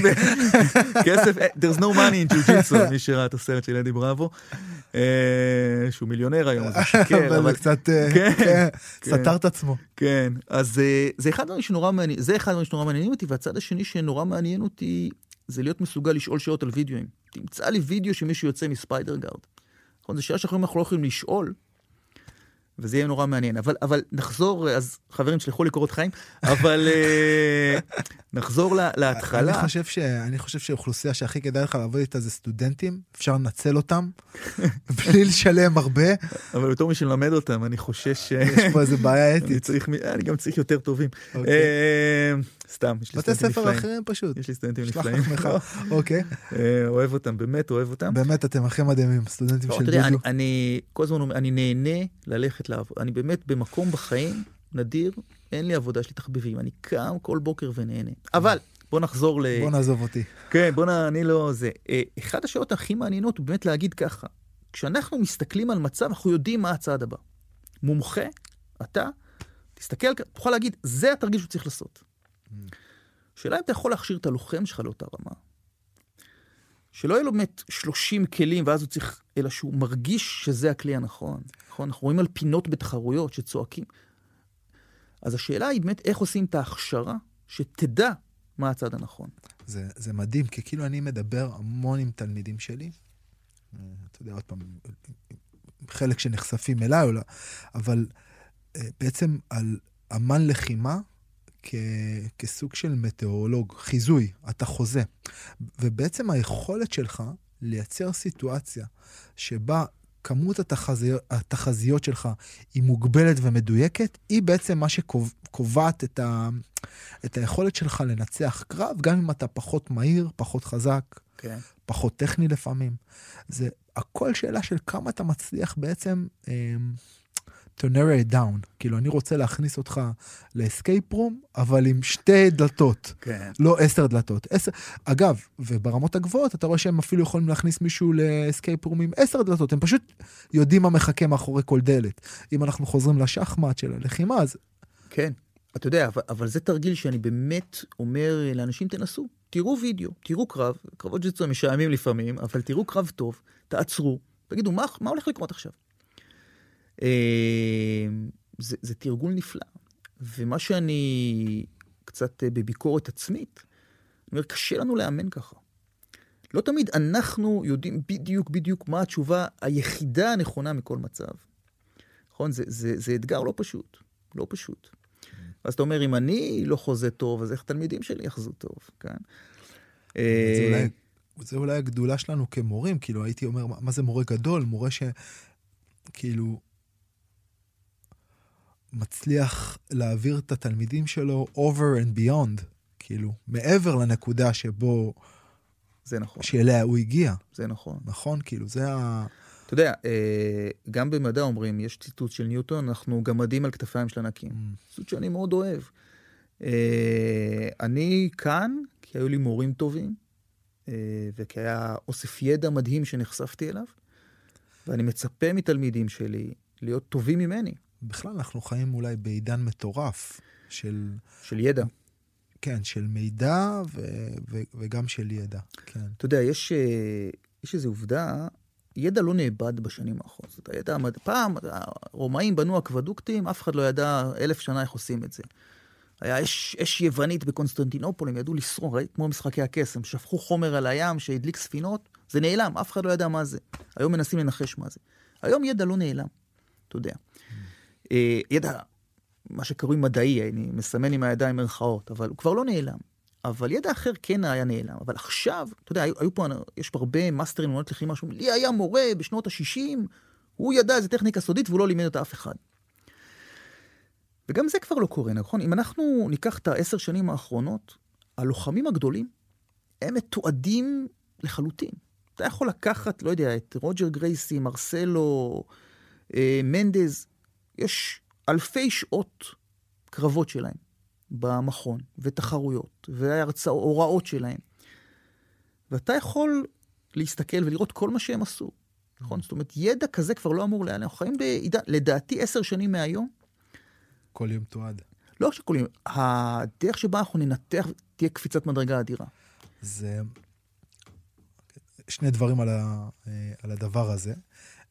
(laughs) כסף, אה, there's no money in Jiu-Jitsu, מי שראה את הסרט של אדי בראבו, אה, שהוא מיליונר היום, אז הוא (laughs) שיקר, אבל זה קצת, אה, כן, כן, כן. סתר את עצמו. כן, אז אה, זה אחד הדברים שנורא מעניין, זה אחד הדברים שנורא מעניינים אותי, והצד השני שנורא מעניין אותי, זה להיות מסוגל לשאול שאלות על וידאוים. תמצא לי וידאו שמישהו יוצא מספיידר גארד. נכון, זו שאלה שאחרים אנחנו לא יכולים לשאול, וזה יהיה נורא מעניין. אבל, אבל נחזור, אז חברים, תשלחו לי קורות חיים, אבל אה, (laughs) נחזור לה- להתחלה. אני חושב ש- אני חושב שהאוכלוסייה שהכי כדאי לך לעבוד איתה זה סטודנטים, אפשר לנצל אותם, (laughs) בלי לשלם הרבה, אבל בתור מי שלמד אותם, אני חושש ש... יש פה איזה בעיה אני אתית. צריך, מ- אני גם צריך יותר טובים. אוקיי. סתם, יש לי בתי סטודנטים ספר נפלאים. אחרים פשוט. יש לי סטודנטים שלח נפלאים. (laughs) אוקיי, אה, אוהב אותם, באמת אוהב אותם. באמת אתם הכי מדהימים, סטודנטים לא, של דודו. אני כל הזמן אומר, אני נהנה ללכת לעבוד. אני באמת במקום בחיים נדיר, אין לי עבודה, יש לי תחביבים. אני קם כל בוקר ונהנה. אבל בוא נחזור ל... בוא נעזוב אותי. כן, בוא נ... אני לא... זה. אה, אחת השאלות הכי מעניינות הוא באמת להגיד ככה, כשאנחנו מסתכלים על מצב, אנחנו יודעים מה הצעד הבא. מומחה, אתה, תסתכל, תוכל להגיד, זה התרגיל שהוא צריך לעשות. שאלה אם אתה יכול להכשיר את הלוחם שלך לאותה רמה. שלא יהיה לו באמת 30 כלים, ואז הוא צריך, אלא שהוא מרגיש שזה הכלי הנכון. נכון? אנחנו רואים על פינות בתחרויות שצועקים. אז השאלה היא באמת איך עושים את ההכשרה שתדע מה הצעד הנכון. זה, זה מדהים, כי כאילו אני מדבר המון עם תלמידים שלי. אה, אתה יודע, עוד פעם, חלק שנחשפים אליי, אבל אה, בעצם על אמן לחימה כ, כסוג של מטאורולוג, חיזוי, אתה חוזה. ובעצם היכולת שלך לייצר סיטואציה שבה כמות התחזיות, התחזיות שלך היא מוגבלת ומדויקת, היא בעצם מה שקובעת את, ה, את היכולת שלך לנצח קרב, גם אם אתה פחות מהיר, פחות חזק, כן. פחות טכני לפעמים. זה הכל שאלה של כמה אתה מצליח בעצם um, to narrow it down. כאילו, אני רוצה להכניס אותך ל escape room, אבל עם שתי דלתות. כן. לא עשר דלתות. עשר... אגב, וברמות הגבוהות, אתה רואה שהם אפילו יכולים להכניס מישהו ל escape room עם עשר דלתות, הם פשוט יודעים מה מחכה מאחורי כל דלת. אם אנחנו חוזרים לשחמט של הלחימה, אז כן. אתה יודע, אבל, אבל זה תרגיל שאני באמת אומר לאנשים, תנסו, תראו וידאו, תראו קרב, קרבות ג'יצו משעממים לפעמים, אבל תראו קרב טוב, תעצרו, תגידו, מה, מה הולך לקרות עכשיו? אה, זה, זה תרגול נפלא, ומה שאני קצת אה, בביקורת עצמית, אני אומר, קשה לנו לאמן ככה. לא תמיד אנחנו יודעים בדיוק בדיוק מה התשובה היחידה הנכונה מכל מצב. נכון? זה, זה, זה אתגר לא פשוט, לא פשוט. אז אתה אומר, אם אני לא חוזה טוב, אז איך תלמידים שלי יחזו טוב, כן? זה אה, אולי, זה אולי הגדולה שלנו כמורים, כאילו הייתי אומר, מה, מה זה מורה גדול? מורה שכאילו מצליח להעביר את התלמידים שלו over and beyond, כאילו, מעבר לנקודה שבו, זה נכון, שאליה הוא הגיע, זה נכון. נכון? כאילו, זה ה... אתה יודע, אה, גם במדע אומרים, יש ציטוט של ניוטון, אנחנו גמדים על כתפיים של ענקים. ציטוט שאני מאוד אוהב. אה, אני כאן, כי היו לי מורים טובים, אה, וכי היה אוסף ידע מדהים שנחשפתי אליו, ואני מצפה מתלמידים שלי להיות טובים ממני, בכלל, אנחנו חיים אולי בעידן מטורף של, של ידע. כן, של מידע ו, ו, וגם של ידע, כן. אתה יודע, יש, אה, יש איזו עובדה, ידע לא נאבד בשנים האחרונות. זאת הידע, פעם הרומאים בנו אקוודוקטים, אף אחד לא ידע אלף שנה איך עושים את זה. היה אש, אש יוונית בקונסטנטינופול, הם ידעו לשרוף? כמו משחקי הכס, שפכו חומר על הים שהדליק ספינות, זה נעלם, אף אחד לא ידע מה זה. היום מנסים לנחש מה זה. היום ידע לא נעלם, אתה יודע. אה, ידע, מה שקרוי מדעי, אני מסמן עם הידיים מירכאות, אבל הוא כבר לא נעלם. אבל ידע אחר כן היה נעלם. אבל עכשיו, אתה יודע, היו, היו פה, יש פה הרבה מאסטרים למונות לחימה שאומרים, לי היה מורה בשנות ה-60, הוא ידע איזה טכניקה סודית והוא לא לימד אותה אף אחד. וגם זה כבר לא קורה, נכון? אם אנחנו ניקח את העשר שנים האחרונות, הלוחמים הגדולים, הם מתועדים לחלוטין. אתה יכול לקחת, לא יודע, את רוג'ר גרייסי, מרסלו, אה, מנדז, יש אלפי שעות קרבות שלהם במכון, ותחרויות, והוראות שלהם. ואתה יכול להסתכל ולראות כל מה שהם עשו. נכון? זאת אומרת, ידע כזה כבר לא אמור להיעלם. אנחנו חיים בעידן, לדעתי, עשר שנים מהיום. כל יום תועד. לא שכל יום, הדרך שבה אנחנו ננתח תהיה קפיצת מדרגה אדירה. זה שני דברים על, ה, אה, על הדבר הזה.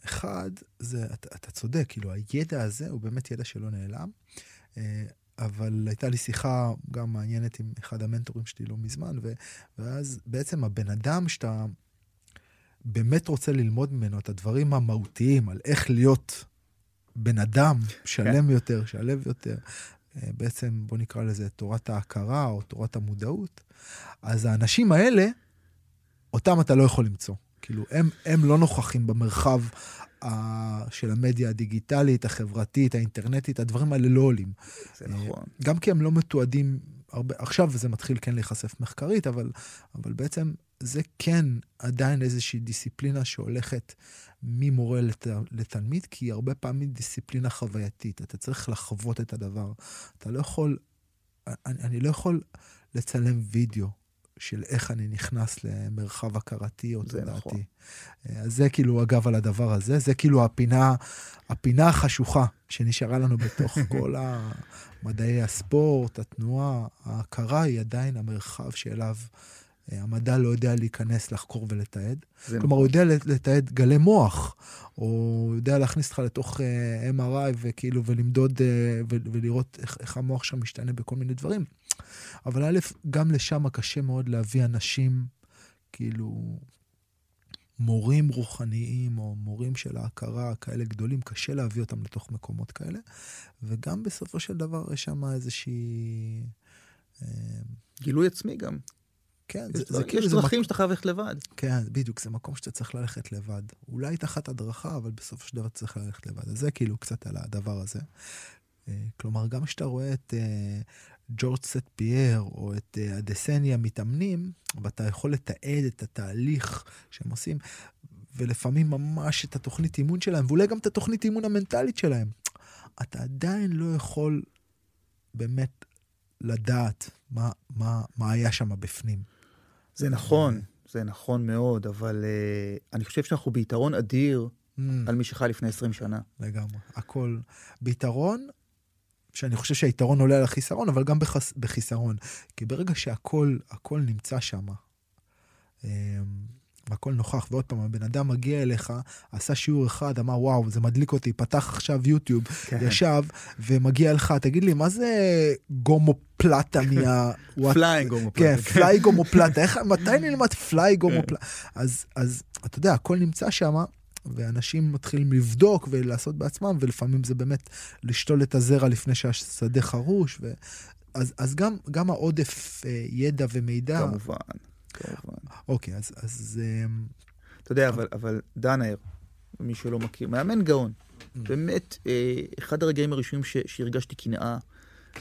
אחד, זה, אתה, אתה צודק, כאילו, הידע הזה הוא באמת ידע שלא נעלם. אה, אבל הייתה לי שיחה גם מעניינת עם אחד המנטורים שלי לא מזמן, ו, ואז בעצם הבן אדם שאתה באמת רוצה ללמוד ממנו את הדברים המהותיים, על איך להיות בן אדם שלם כן. יותר, שלב יותר, אה, בעצם בוא נקרא לזה תורת ההכרה או תורת המודעות, אז האנשים האלה, אותם אתה לא יכול למצוא. כאילו, הם, הם לא נוכחים במרחב ה, של המדיה הדיגיטלית, החברתית, האינטרנטית, הדברים האלה לא עולים. זה נכון. גם כי הם לא מתועדים הרבה, עכשיו זה מתחיל כן להיחשף מחקרית, אבל, אבל בעצם זה כן עדיין איזושהי דיסציפלינה שהולכת ממורה לת, לתלמיד, כי היא הרבה פעמים דיסציפלינה חווייתית. אתה צריך לחוות את הדבר. אתה לא יכול, אני, אני לא יכול לצלם וידאו של איך אני נכנס למרחב הכרתי או תודעתי. נכון. אז זה כאילו, אגב, על הדבר הזה, זה כאילו הפינה, הפינה החשוכה שנשארה לנו בתוך (laughs) כל מדעי הספורט, התנועה, ההכרה היא עדיין המרחב שאליו אה, המדע לא יודע להיכנס, לחקור ולתעד. כלומר, נכון. הוא יודע לתעד גלי מוח, או יודע להכניס אותך לתוך uh, אה, MRI וכאילו, ולמדוד uh, ולראות איך, איך המוח שם משתנה בכל מיני דברים. אבל א', גם לשם קשה מאוד להביא אנשים, כאילו, מורים רוחניים או מורים של ההכרה כאלה גדולים, קשה להביא אותם לתוך מקומות כאלה. וגם בסופו של דבר יש שם איזושהי... גילוי עצמי גם. כן, זה, זה, זה כאילו... יש דרכים שאתה חייב ללכת לבד. כן, בדיוק, זה מקום שאתה צריך ללכת לבד. אולי תחת הדרכה, אבל בסופו של דבר צריך ללכת לבד. אז זה כאילו קצת על הדבר הזה. אה, כלומר, גם כשאתה רואה את אה, ג'ורג' סט פייר או את אה, הדסניה מתאמנים, ואתה יכול לתעד את התהליך שהם עושים, ולפעמים ממש את התוכנית אימון שלהם, ואולי גם את התוכנית אימון המנטלית שלהם, אתה עדיין לא יכול באמת לדעת מה, מה, מה היה שם בפנים. זה נכון, זה נכון מאוד, אבל uh, אני חושב שאנחנו ביתרון אדיר mm. על מי שחי לפני 20 שנה. לגמרי, הכל ביתרון, שאני חושב שהיתרון עולה על החיסרון, אבל גם בחס, בחיסרון. כי ברגע שהכל הכל נמצא שם, um, והכל נוכח, ועוד פעם, הבן אדם מגיע אליך, עשה שיעור אחד, אמר, וואו, זה מדליק אותי, פתח עכשיו יוטיוב, כן. ישב, ומגיע לך, תגיד לי, מה זה גומופלטה (laughs) מה... פליי גומופלטה. כן, פליי גומופלטה, (laughs) מתי נלמד פליי גומופלטה? אז, אז אתה יודע, הכל נמצא שם, ואנשים מתחילים לבדוק ולעשות בעצמם, ולפעמים זה באמת לשתול את הזרע לפני שהשדה חרוש, ו... אז, אז גם, גם העודף אה, ידע ומידע... כמובן. כמובן. אוקיי, אז... אז אמ, אתה יודע, אבל, אבל דנאר, מי שלא מכיר, מאמן גאון. Mm. באמת, אה, אחד הרגעים הראשונים שהרגשתי קנאה.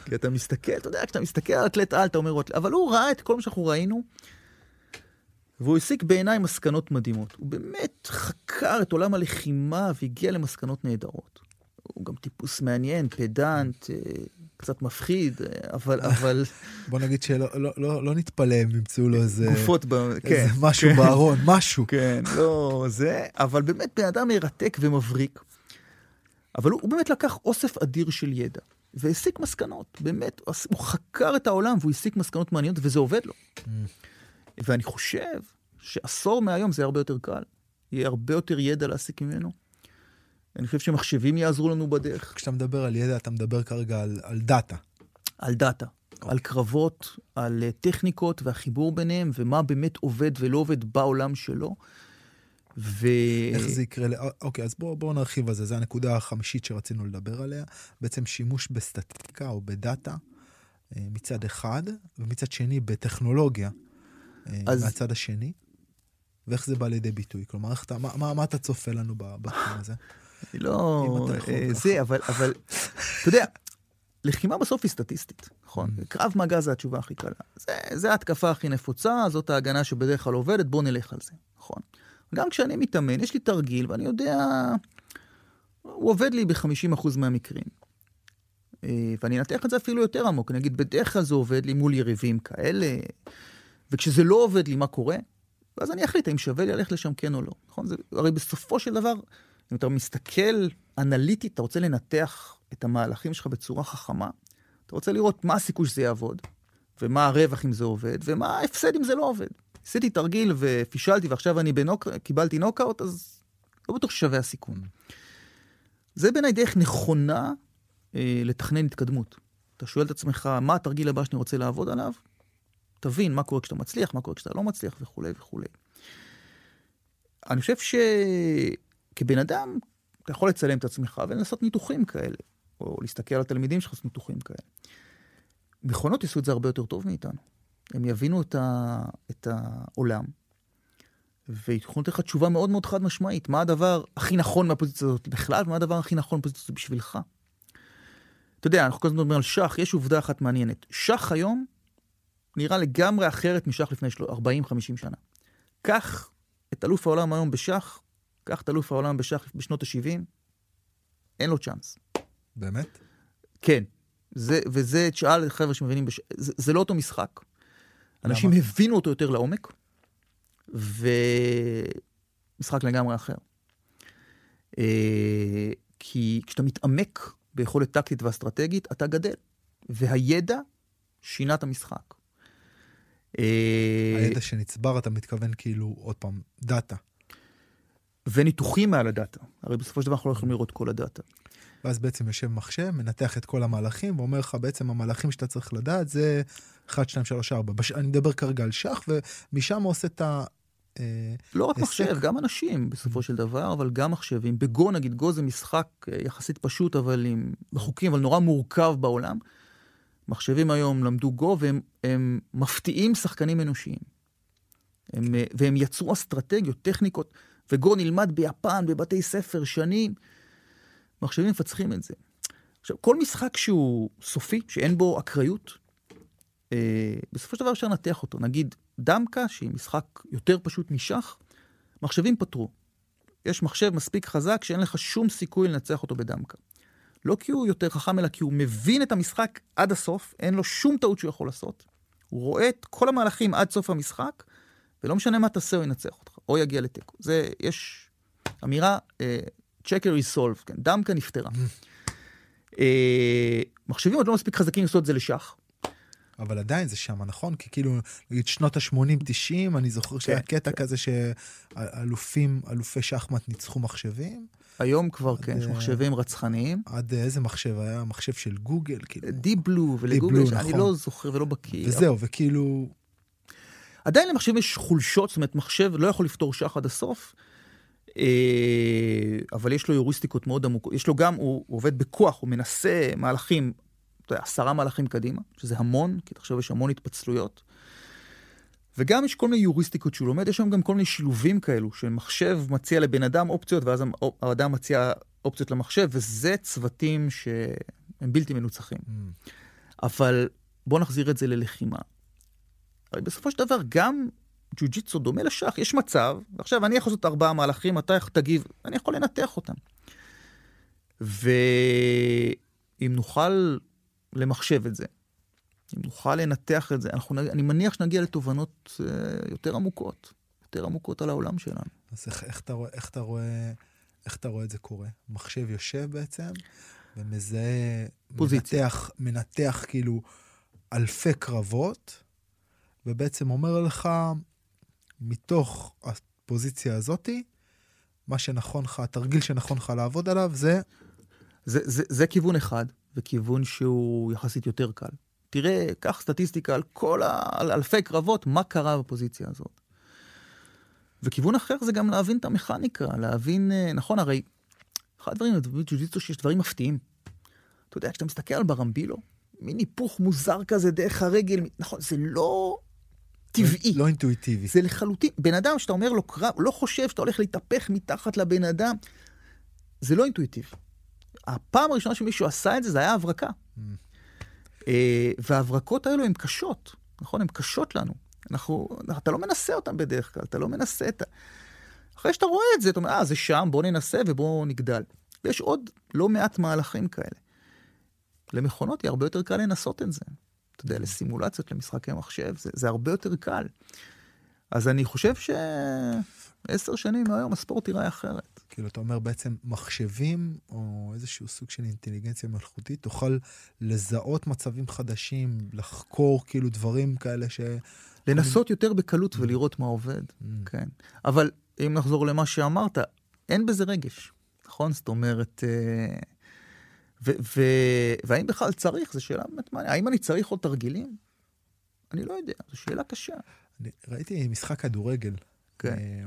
כי אתה מסתכל, אתה יודע, כשאתה מסתכל על אתלט על, אתה אומר, אבל הוא ראה את כל מה שאנחנו ראינו, והוא הסיק בעיניי מסקנות מדהימות. הוא באמת חקר את עולם הלחימה והגיע למסקנות נהדרות. הוא גם טיפוס מעניין, פדנט, אה, קצת מפחיד, אבל... (laughs) אבל... בוא נגיד שלא לא, לא, לא נתפלא אם ימצאו לו איזה... גופות, ב... איזה כן. משהו כן. בארון, משהו. כן, לא זה, אבל באמת בן אדם מרתק ומבריק. אבל הוא, הוא באמת לקח אוסף אדיר של ידע, והסיק מסקנות, באמת, הוא חקר את העולם והוא הסיק מסקנות מעניינות, וזה עובד לו. ואני חושב שעשור מהיום זה הרבה יותר קל. יהיה הרבה יותר ידע להסיק ממנו. אני חושב שמחשבים יעזרו לנו בדרך. כשאתה מדבר על ידע, אתה מדבר כרגע על, על data. על data, okay. על קרבות, על אה, טכניקות והחיבור ביניהם, ומה באמת עובד ולא עובד בעולם שלו. ו... איך זה יקרה? אוקיי, אז בואו בוא נרחיב על זה, זו הנקודה החמישית שרצינו לדבר עליה. בעצם שימוש בסטטיקה או בדאטה אה, מצד אחד, ומצד שני בטכנולוגיה אה, אז... מהצד השני. ואיך זה בא לידי ביטוי? כלומר, אתה, מה, מה, מה אתה צופה לנו בתחום הזה? לא... אה, זה, אבל, אבל, אתה יודע, לחימה בסוף היא סטטיסטית, נכון? Mm. קרב מגע זה התשובה הכי קלה. זה, זה ההתקפה הכי נפוצה, זאת ההגנה שבדרך כלל עובדת, בוא נלך על זה, נכון? גם כשאני מתאמן, יש לי תרגיל, ואני יודע, הוא עובד לי ב-50% מהמקרים. אה, ואני אנתח את זה אפילו יותר עמוק, אני אגיד, בדרך כלל זה עובד לי מול יריבים כאלה, וכשזה לא עובד לי, מה קורה? ואז אני אחליט האם שווה לי ללכת לשם כן או לא, נכון? זה, הרי בסופו של דבר, אם אתה מסתכל אנליטית, אתה רוצה לנתח את המהלכים שלך בצורה חכמה, אתה רוצה לראות מה הסיכוי שזה יעבוד, ומה הרווח אם זה עובד, ומה ההפסד אם זה לא עובד. עשיתי תרגיל ופישלתי ועכשיו אני בנוק... קיבלתי נוקאוט, אז לא בטוח ששווה הסיכון. זה בעיניי דרך נכונה אה, לתכנן התקדמות. אתה שואל את עצמך, מה התרגיל הבא שאני רוצה לעבוד עליו? תבין מה קורה כשאתה מצליח, מה קורה כשאתה לא מצליח וכולי וכולי. אני חושב שכבן אדם, אתה יכול לצלם את עצמך ולנסות ניתוחים כאלה, או להסתכל על התלמידים שלך לעשות ניתוחים כאלה. מכונות יעשו את זה הרבה יותר טוב מאיתנו. הם יבינו את, ה, את העולם, ויכולו לתת לך תשובה מאוד מאוד חד משמעית, מה הדבר הכי נכון מהפוזיציה הזאת בכלל, ומה הדבר הכי נכון מהפוזיציה הזאת בשבילך. אתה יודע, אנחנו כל הזמן מדברים על שח, יש עובדה אחת מעניינת. שח היום נראה לגמרי אחרת משח לפני 40-50 שנה. קח את אלוף העולם היום בשח, קח את אלוף העולם בשח בשנות ה-70, אין לו צ'אנס. באמת? כן. זה, וזה, תשאל חבר'ה שמבינים, בש... זה, זה לא אותו משחק. אנשים למה? הבינו אותו יותר לעומק, ומשחק לגמרי אחר. אה, כי כשאתה מתעמק ביכולת טקטית ואסטרטגית, אתה גדל. והידע שינה את המשחק. אה, הידע שנצבר, אתה מתכוון כאילו, עוד פעם, דאטה. וניתוחים מעל הדאטה. הרי בסופו של דבר אנחנו לא יכולים לראות כל הדאטה. ואז בעצם יושב מחשב, מנתח את כל המהלכים, ואומר לך בעצם המהלכים שאתה צריך לדעת זה 1, 2, 3, 4. בש... אני מדבר כרגע על שח, ומשם עושה את ה... אה, לא רק מחשב, גם אנשים בסופו של דבר, אבל גם מחשבים. בגו נגיד, גו זה משחק אה, יחסית פשוט, אבל עם בחוקים, אבל נורא מורכב בעולם. מחשבים היום למדו גו והם מפתיעים שחקנים אנושיים. הם, והם יצרו אסטרטגיות, טכניקות, וגו נלמד ביפן, בבתי ספר, שנים. מחשבים מפצחים את זה. עכשיו, כל משחק שהוא סופי, שאין בו אקראיות, אה, בסופו של דבר אפשר לנתח אותו. נגיד דמקה, שהיא משחק יותר פשוט משח, מחשבים פתרו. יש מחשב מספיק חזק שאין לך שום סיכוי לנצח אותו בדמקה. לא כי הוא יותר חכם, אלא כי הוא מבין את המשחק עד הסוף, אין לו שום טעות שהוא יכול לעשות. הוא רואה את כל המהלכים עד סוף המשחק, ולא משנה מה תעשה, הוא ינצח אותך, או יגיע לתיקו. זה, יש אמירה, uh, checker is solved, כן, דמקה נפתרה. uh, (laughs) מחשבים עוד לא מספיק חזקים לעשות את זה לשח. אבל עדיין זה שם, נכון? כי כאילו, נגיד שנות ה-80-90, אני זוכר שהיה כן, קטע כן. כזה שאלופים, אלופי שחמט ניצחו מחשבים. היום כבר עד, כן, יש מחשבים רצחניים. עד איזה מחשב היה? מחשב של גוגל, כאילו. דיפ בלו, ולגוגל, נכון. אני לא זוכר ולא בקיא. וזהו, אבל... וכאילו... עדיין למחשבים יש חולשות, זאת אומרת, מחשב לא יכול לפתור שח עד הסוף, אה, אבל יש לו יוריסטיקות מאוד עמוקות. יש לו גם, הוא עובד בכוח, הוא מנסה מהלכים אתה יודע, עשרה מהלכים קדימה, שזה המון, כי תחשוב, יש המון התפצלויות. וגם יש כל מיני יוריסטיקות שהוא לומד, יש שם גם כל מיני שילובים כאלו, שמחשב מציע לבן אדם אופציות, ואז האדם מציע אופציות למחשב, וזה צוותים שהם בלתי מנוצחים. Mm. אבל בואו נחזיר את זה ללחימה. הרי בסופו של דבר, גם ג'ו-ג'יצו דומה לשח, יש מצב, ועכשיו אני יכול לעשות ארבעה מהלכים, אתה תגיב, אני יכול לנתח אותם. ואם נוכל למחשב את זה. אם נוכל לנתח את זה, אנחנו, אני מניח שנגיע לתובנות uh, יותר עמוקות, יותר עמוקות על העולם שלנו. אז איך, איך, אתה, רואה, איך, אתה רואה, איך אתה רואה את זה קורה? מחשב יושב בעצם ומזהה, פוזיציה. מנתח, מנתח כאילו אלפי קרבות, ובעצם אומר לך, מתוך הפוזיציה הזאתי, מה שנכון לך, התרגיל שנכון לך לעבוד עליו זה... זה, זה, זה כיוון אחד. וכיוון שהוא יחסית יותר קל. תראה, קח סטטיסטיקה על כל ה... על אלפי קרבות, מה קרה בפוזיציה הזאת. וכיוון אחר זה גם להבין את המכניקה, להבין, אה, נכון, הרי אחד הדברים בג'ו-ג'יצו שיש דברים מפתיעים. אתה יודע, כשאתה מסתכל על ברמבילו, מין היפוך מוזר כזה דרך הרגל, נכון, זה לא טבעי. לא אינטואיטיבי. זה לחלוטין, בן אדם שאתה אומר לו קרב, לא חושב שאתה הולך להתהפך מתחת לבן אדם, זה לא אינטואיטיבי. הפעם הראשונה שמישהו עשה את זה, זה היה הברקה. אה, וההברקות האלו הן קשות, נכון? הן קשות לנו. אנחנו, אתה לא מנסה אותן בדרך כלל, אתה לא מנסה את ה... אחרי שאתה רואה את זה, אתה אומר, אה, זה שם, בוא ננסה ובוא נגדל. ויש עוד לא מעט מהלכים כאלה. למכונות יהיה הרבה יותר קל לנסות את זה. אתה יודע, לסימולציות, למשחקי מחשב, זה, זה הרבה יותר קל. אז אני חושב שעשר שנים מהיום הספורט ייראה אחרת. כאילו, אתה אומר בעצם מחשבים, או איזשהו סוג של אינטליגנציה מלאכותית, תוכל לזהות מצבים חדשים, לחקור כאילו דברים כאלה ש... לנסות יותר בקלות ולראות מה עובד, Mm. כן. אבל אם נחזור למה שאמרת, אין בזה רגש, נכון? זאת אומרת, אה, והאם בכלל צריך? זו שאלה באמת מעניינת. האם אני צריך עוד תרגילים? אני לא יודע, זו שאלה קשה. אני ראיתי משחק כדורגל, כן. אה,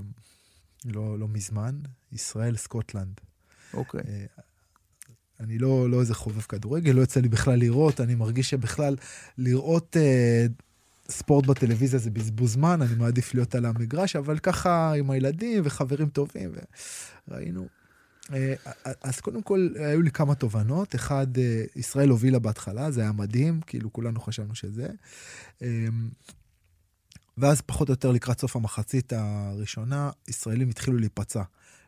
לא, לא מזמן, ישראל-סקוטלנד. אוקיי. אה, אני לא, לא איזה חובב כדורגל, לא יצא לי בכלל לראות, אני מרגיש שבכלל לראות אה, ספורט בטלוויזיה זה בזבוז זמן, אני מעדיף להיות על המגרש, אבל ככה עם הילדים וחברים טובים, וראינו. אה, אז קודם כל, היו לי כמה תובנות. אחד, אה, ישראל הובילה בהתחלה, זה היה מדהים, כאילו כולנו חשבנו שזה. אה, ואז פחות או יותר לקראת סוף המחצית הראשונה, ישראלים התחילו להיפצע.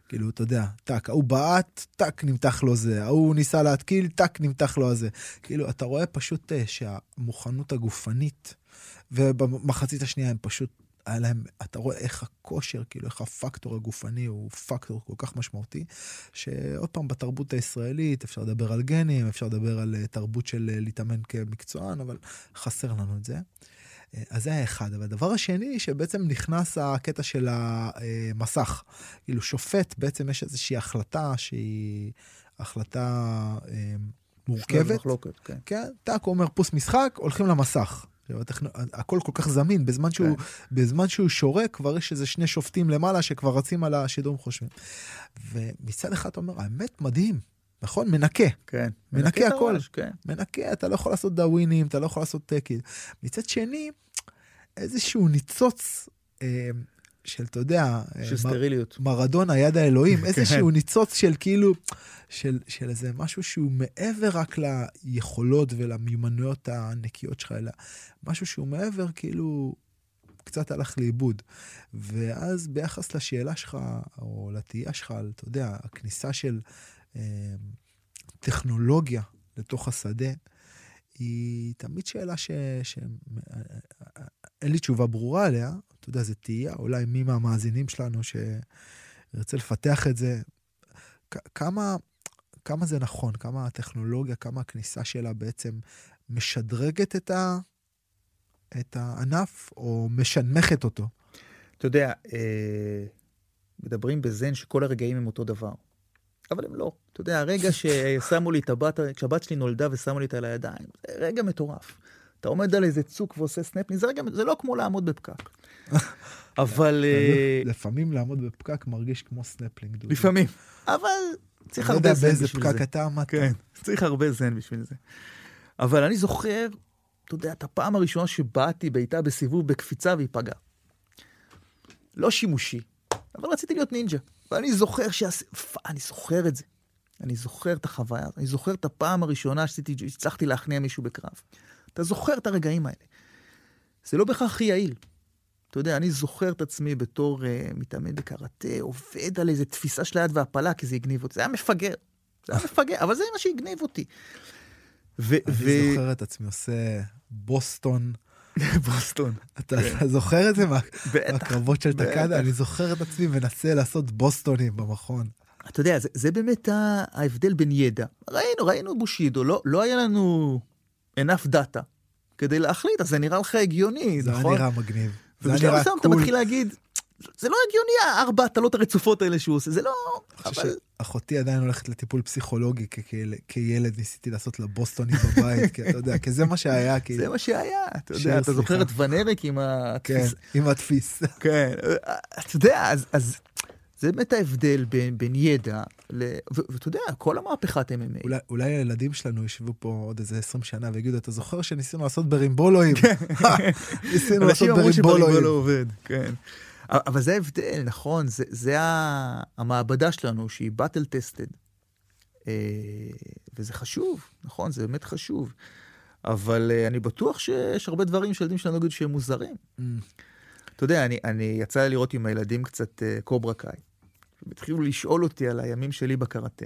כאילו, אתה יודע, טאק, ההוא בעט, טאק, נמתח לו זה, ההוא ניסה להתקיל, טאק, נמתח לו הזה. כאילו, אתה רואה פשוט אה, שהמוכנות הגופנית, ובמחצית השנייה הם פשוט, היה להם, אתה רואה איך הכושר, כאילו, איך הפקטור הגופני הוא פקטור כל כך משמעותי, שעוד פעם, בתרבות הישראלית אפשר לדבר על גנים, אפשר לדבר על אה, תרבות של אה, להתאמן כמקצוען, אבל חסר לנו את זה. אז זה היה אחד. אבל הדבר השני, שבעצם נכנס הקטע של המסך. כאילו, שופט, בעצם יש איזושהי החלטה שהיא החלטה אה, מורכבת. מחלוקת, כן. כן, טאק אומר פוס משחק, הולכים למסך. הכל כל כך זמין, בזמן שהוא, כן. בזמן שהוא שורק, כבר יש איזה שני שופטים למעלה שכבר רצים על השידורים חושבים. ומצד אחד אתה אומר, האמת מדהים, נכון? מנקה. כן. מנקה את הכל. הרעש, כן. מנקה, אתה לא יכול לעשות דאווינים, אתה לא יכול לעשות טקים. מצד שני, איזשהו ניצוץ אה, של, אתה יודע, אה, של מ- סטריליות. מרדונה, יד האלוהים, (laughs) כן. איזשהו ניצוץ של כאילו, של, של איזה משהו שהוא מעבר רק ליכולות ולמיומנויות הנקיות שלך, אלא משהו שהוא מעבר, כאילו, קצת הלך לאיבוד. ואז ביחס לשאלה שלך, או לתהייה שלך, על, אתה יודע, הכניסה של טכנולוגיה לתוך השדה, היא תמיד שאלה ש... ש... אין לי תשובה ברורה עליה, אתה יודע, זו תהייה, אולי מי מהמאזינים שלנו שירצה לפתח את זה. כמה, כמה זה נכון, כמה הטכנולוגיה, כמה הכניסה שלה בעצם משדרגת את, ה... את הענף, או משנמכת אותו. אתה יודע, אה, מדברים בזן שכל הרגעים הם אותו דבר. אבל הם לא. אתה יודע, הרגע ששמו לי את הבת, כשהבת שלי נולדה ושמו לי אותה על הידיים, זה רגע מטורף. אתה עומד על איזה צוק ועושה סנפלינג, זה רגע, זה לא כמו לעמוד בפקק. (laughs) אבל אה, לפעמים לעמוד בפקק מרגיש כמו סנפלינג. לפעמים. אבל צריך לא יודע הרבה זן באיזה בשביל פקק זה. אתה עמדת. כן, צריך הרבה זן בשביל זה. אבל אני זוכר, אתה יודע, את הפעם הראשונה שבאתי בעיטה בסיבוב בקפיצה והיא פגעה. לא שימושי, אבל רציתי להיות נינג'ה. ואני זוכר. פ- אני זוכר את זה. אני זוכר את החוויה הזאת. אני זוכר את הפעם הראשונה שהצלחתי להכניע מישהו בקרב. אתה זוכר את הרגעים האלה. זה לא בהכרח הכי יעיל. אתה יודע, אני זוכר את עצמי בתור uh, מתאמן בקראטה, עובד על איזה תפיסה של היד והפלה, כי זה הגניב אותי. זה היה מפגר. זה היה מפגר, אבל זה מה שהגניב אותי. ו... אני זוכר את עצמי עושה בוסטון. בוסטון. אתה אתה זוכר את זה מה- בטח. מהקרבות של בטח. טקאדה? אני זוכר את עצמי מנסה לעשות בוסטונים במכון. אתה יודע, זה, זה באמת ההבדל בין ידע. ראינו, ראינו בושידו, לא, לא היה לנו enough data כדי להחליט, אז זה נראה לך הגיוני, זה היה נכון? נראה מגניב. זה היה ובשלב מסוים אתה. מתחיל להגיד, זה לא הגיוני הארבע הטלות הרצופות האלה שהוא עושה, זה לא... אבל... שאחותי עדיין הולכת לטיפול פסיכולוגי, כי כיל- כילד ניסיתי לעשות לה בוסטונים בבית, כי אתה יודע, כי זה מה שהיה, זה כאילו. מה שהיה, אתה יודע, אתה זוכר. את ונריק עם ה... כן, עם הדפיס. כן, אתה יודע, אז, אז זה באמת ההבדל בין, בין ידע, ל... ואתה יודע, כל המהפכת MMA. אולי- אולי הילדים שלנו ישבו פה עוד איזה 20 שנה ויגידו, אתה זוכר שניסינו לעשות ברימבולואים? (laughs) ניסינו לעשות אנשים אמרו ברימבולואים. עובד, כן. אבל זה ההבדל, נכון, זה, זה המעבדה שלנו שהיא באטל טסטד. וזה חשוב, נכון, זה באמת חשוב. אבל אה, אני בטוח שיש הרבה דברים שילדים שלנו יגידו שהם מוזרים. Mm, אתה יודע, אני, אני יצא לי לראות עם הילדים קצת אה, קוברה קאי. והתחילו לשאול אותי על הימים שלי בקראטה.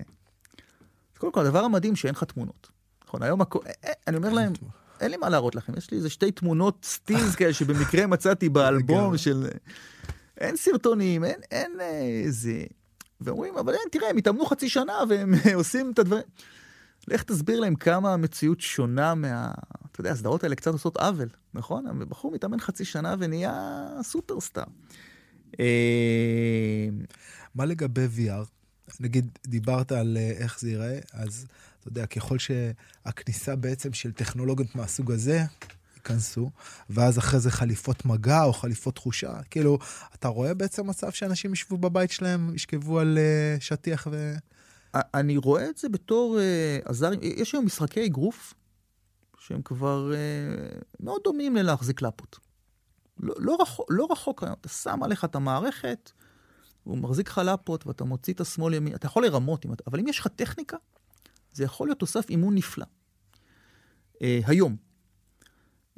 קודם כל, הדבר המדהים שאין לך תמונות. נכון, היום הכל, אה, אה, אני אומר להם, אין לי מה להראות לכם, יש לי איזה שתי תמונות סטילס כאלה שבמקרה (laughs) מצאתי באלבום של... אין סרטונים, אין, אין איזה... אה, ואומרים, אבל אין, תראה, הם התאמנו חצי שנה והם עושים את הדברים. לך תסביר להם כמה המציאות שונה מה... אתה יודע, הסדרות האלה קצת עושות עוול, נכון? בחור מתאמן חצי שנה ונהיה סופרסטאר. מה לגבי VR? נגיד, דיברת על אה, איך זה ייראה, אז אתה יודע, ככל שהכניסה בעצם של טכנולוגיות מהסוג הזה, ייכנסו, ואז אחרי זה חליפות מגע או חליפות תחושה, כאילו, אתה רואה בעצם מצב שאנשים ישבו בבית שלהם, ישכבו על uh, שטיח ו... אני רואה את זה בתור uh, עזר, יש היום משחקי אגרוף שהם כבר uh, מאוד דומים ללהחזיק לפות. לא, לא, רחוק, לא רחוק היום, אתה שם עליך את המערכת, הוא מחזיק לך לפות ואתה מוציא את השמאל ימין, אתה יכול לרמות, אבל אם יש לך טכניקה, זה יכול להיות תוסף אימון נפלא. אה, היום.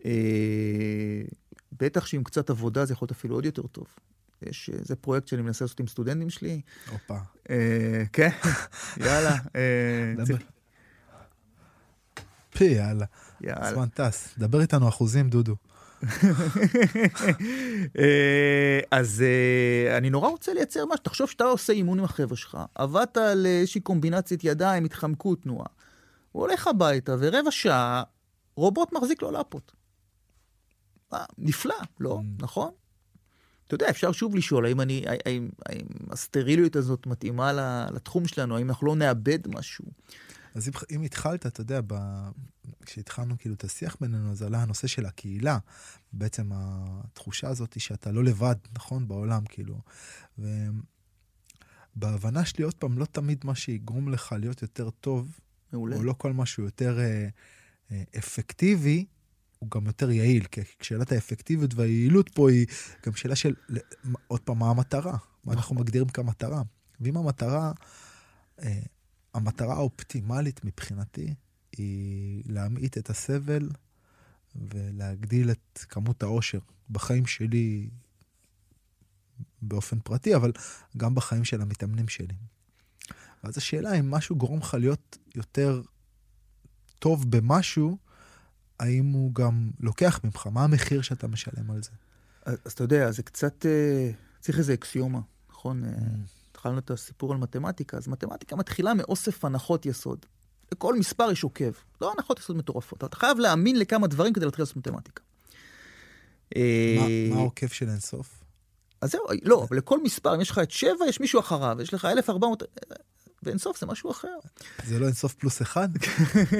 אה, בטח שעם קצת עבודה זה יכול להיות אפילו עוד יותר טוב. יש, אה, זה פרויקט שאני מנסה לעשות עם סטודנטים שלי. הופה. אה, כן, (laughs) יאללה. אה, פי, יאללה. יאללה. זמן טס. דבר איתנו אחוזים, דודו. אה, אז אה, אני נורא רוצה לייצר משהו, תחשוב שאתה עושה אימון עם החבר'ה שלך, עבדת על איזושהי קומבינציית ידיים, התחמקות, תנועה. הוא הולך הביתה, ורבע שעה, רובוט מחזיק לו לפות. אה, נפלא, לא, mm. נכון? אתה יודע, אפשר שוב לשאול, האם, אני, האם, האם הסטריליות הזאת מתאימה לתחום שלנו, האם אנחנו לא נאבד משהו. אז אם, אם התחלת, אתה יודע, ב... כשהתחלנו כאילו את השיח בינינו, אז עלה הנושא של הקהילה. בעצם התחושה הזאת היא שאתה לא לבד, נכון? בעולם, כאילו. ובהבנה שלי, עוד פעם, לא תמיד מה שיגרום לך להיות יותר טוב, מעולה. או לא כל משהו יותר אה, אה, אפקטיבי, הוא גם יותר יעיל, כי שאלת האפקטיביות והיעילות פה היא גם שאלה של, עוד פעם, מה המטרה? מה אנחנו מגדירים כמטרה? ואם המטרה, אה, המטרה האופטימלית מבחינתי היא להמעיט את הסבל ולהגדיל את כמות העושר בחיים שלי באופן פרטי, אבל גם בחיים של המתאמנים שלי. ואז השאלה אם משהו גורם לך להיות יותר טוב במשהו, האם הוא גם לוקח ממך? מה המחיר שאתה משלם על זה? אז, אז אתה יודע, זה קצת, אה, צריך איזה אקסיומה, נכון? Mm. התחלנו את הסיפור על מתמטיקה, אז מתמטיקה מתחילה מאוסף הנחות יסוד. לכל מספר יש עוקב. לא הנחות יסוד מטורפות, אתה חייב להאמין לכמה דברים כדי להתחיל לעשות מתמטיקה. מה העוקב של אינסוף? אז זהו, לא, לכל מספר, אם יש לך את שבע, יש מישהו אחריו, יש לך 1400, ואינסוף זה משהו אחר. זה לא אינסוף פלוס אחד?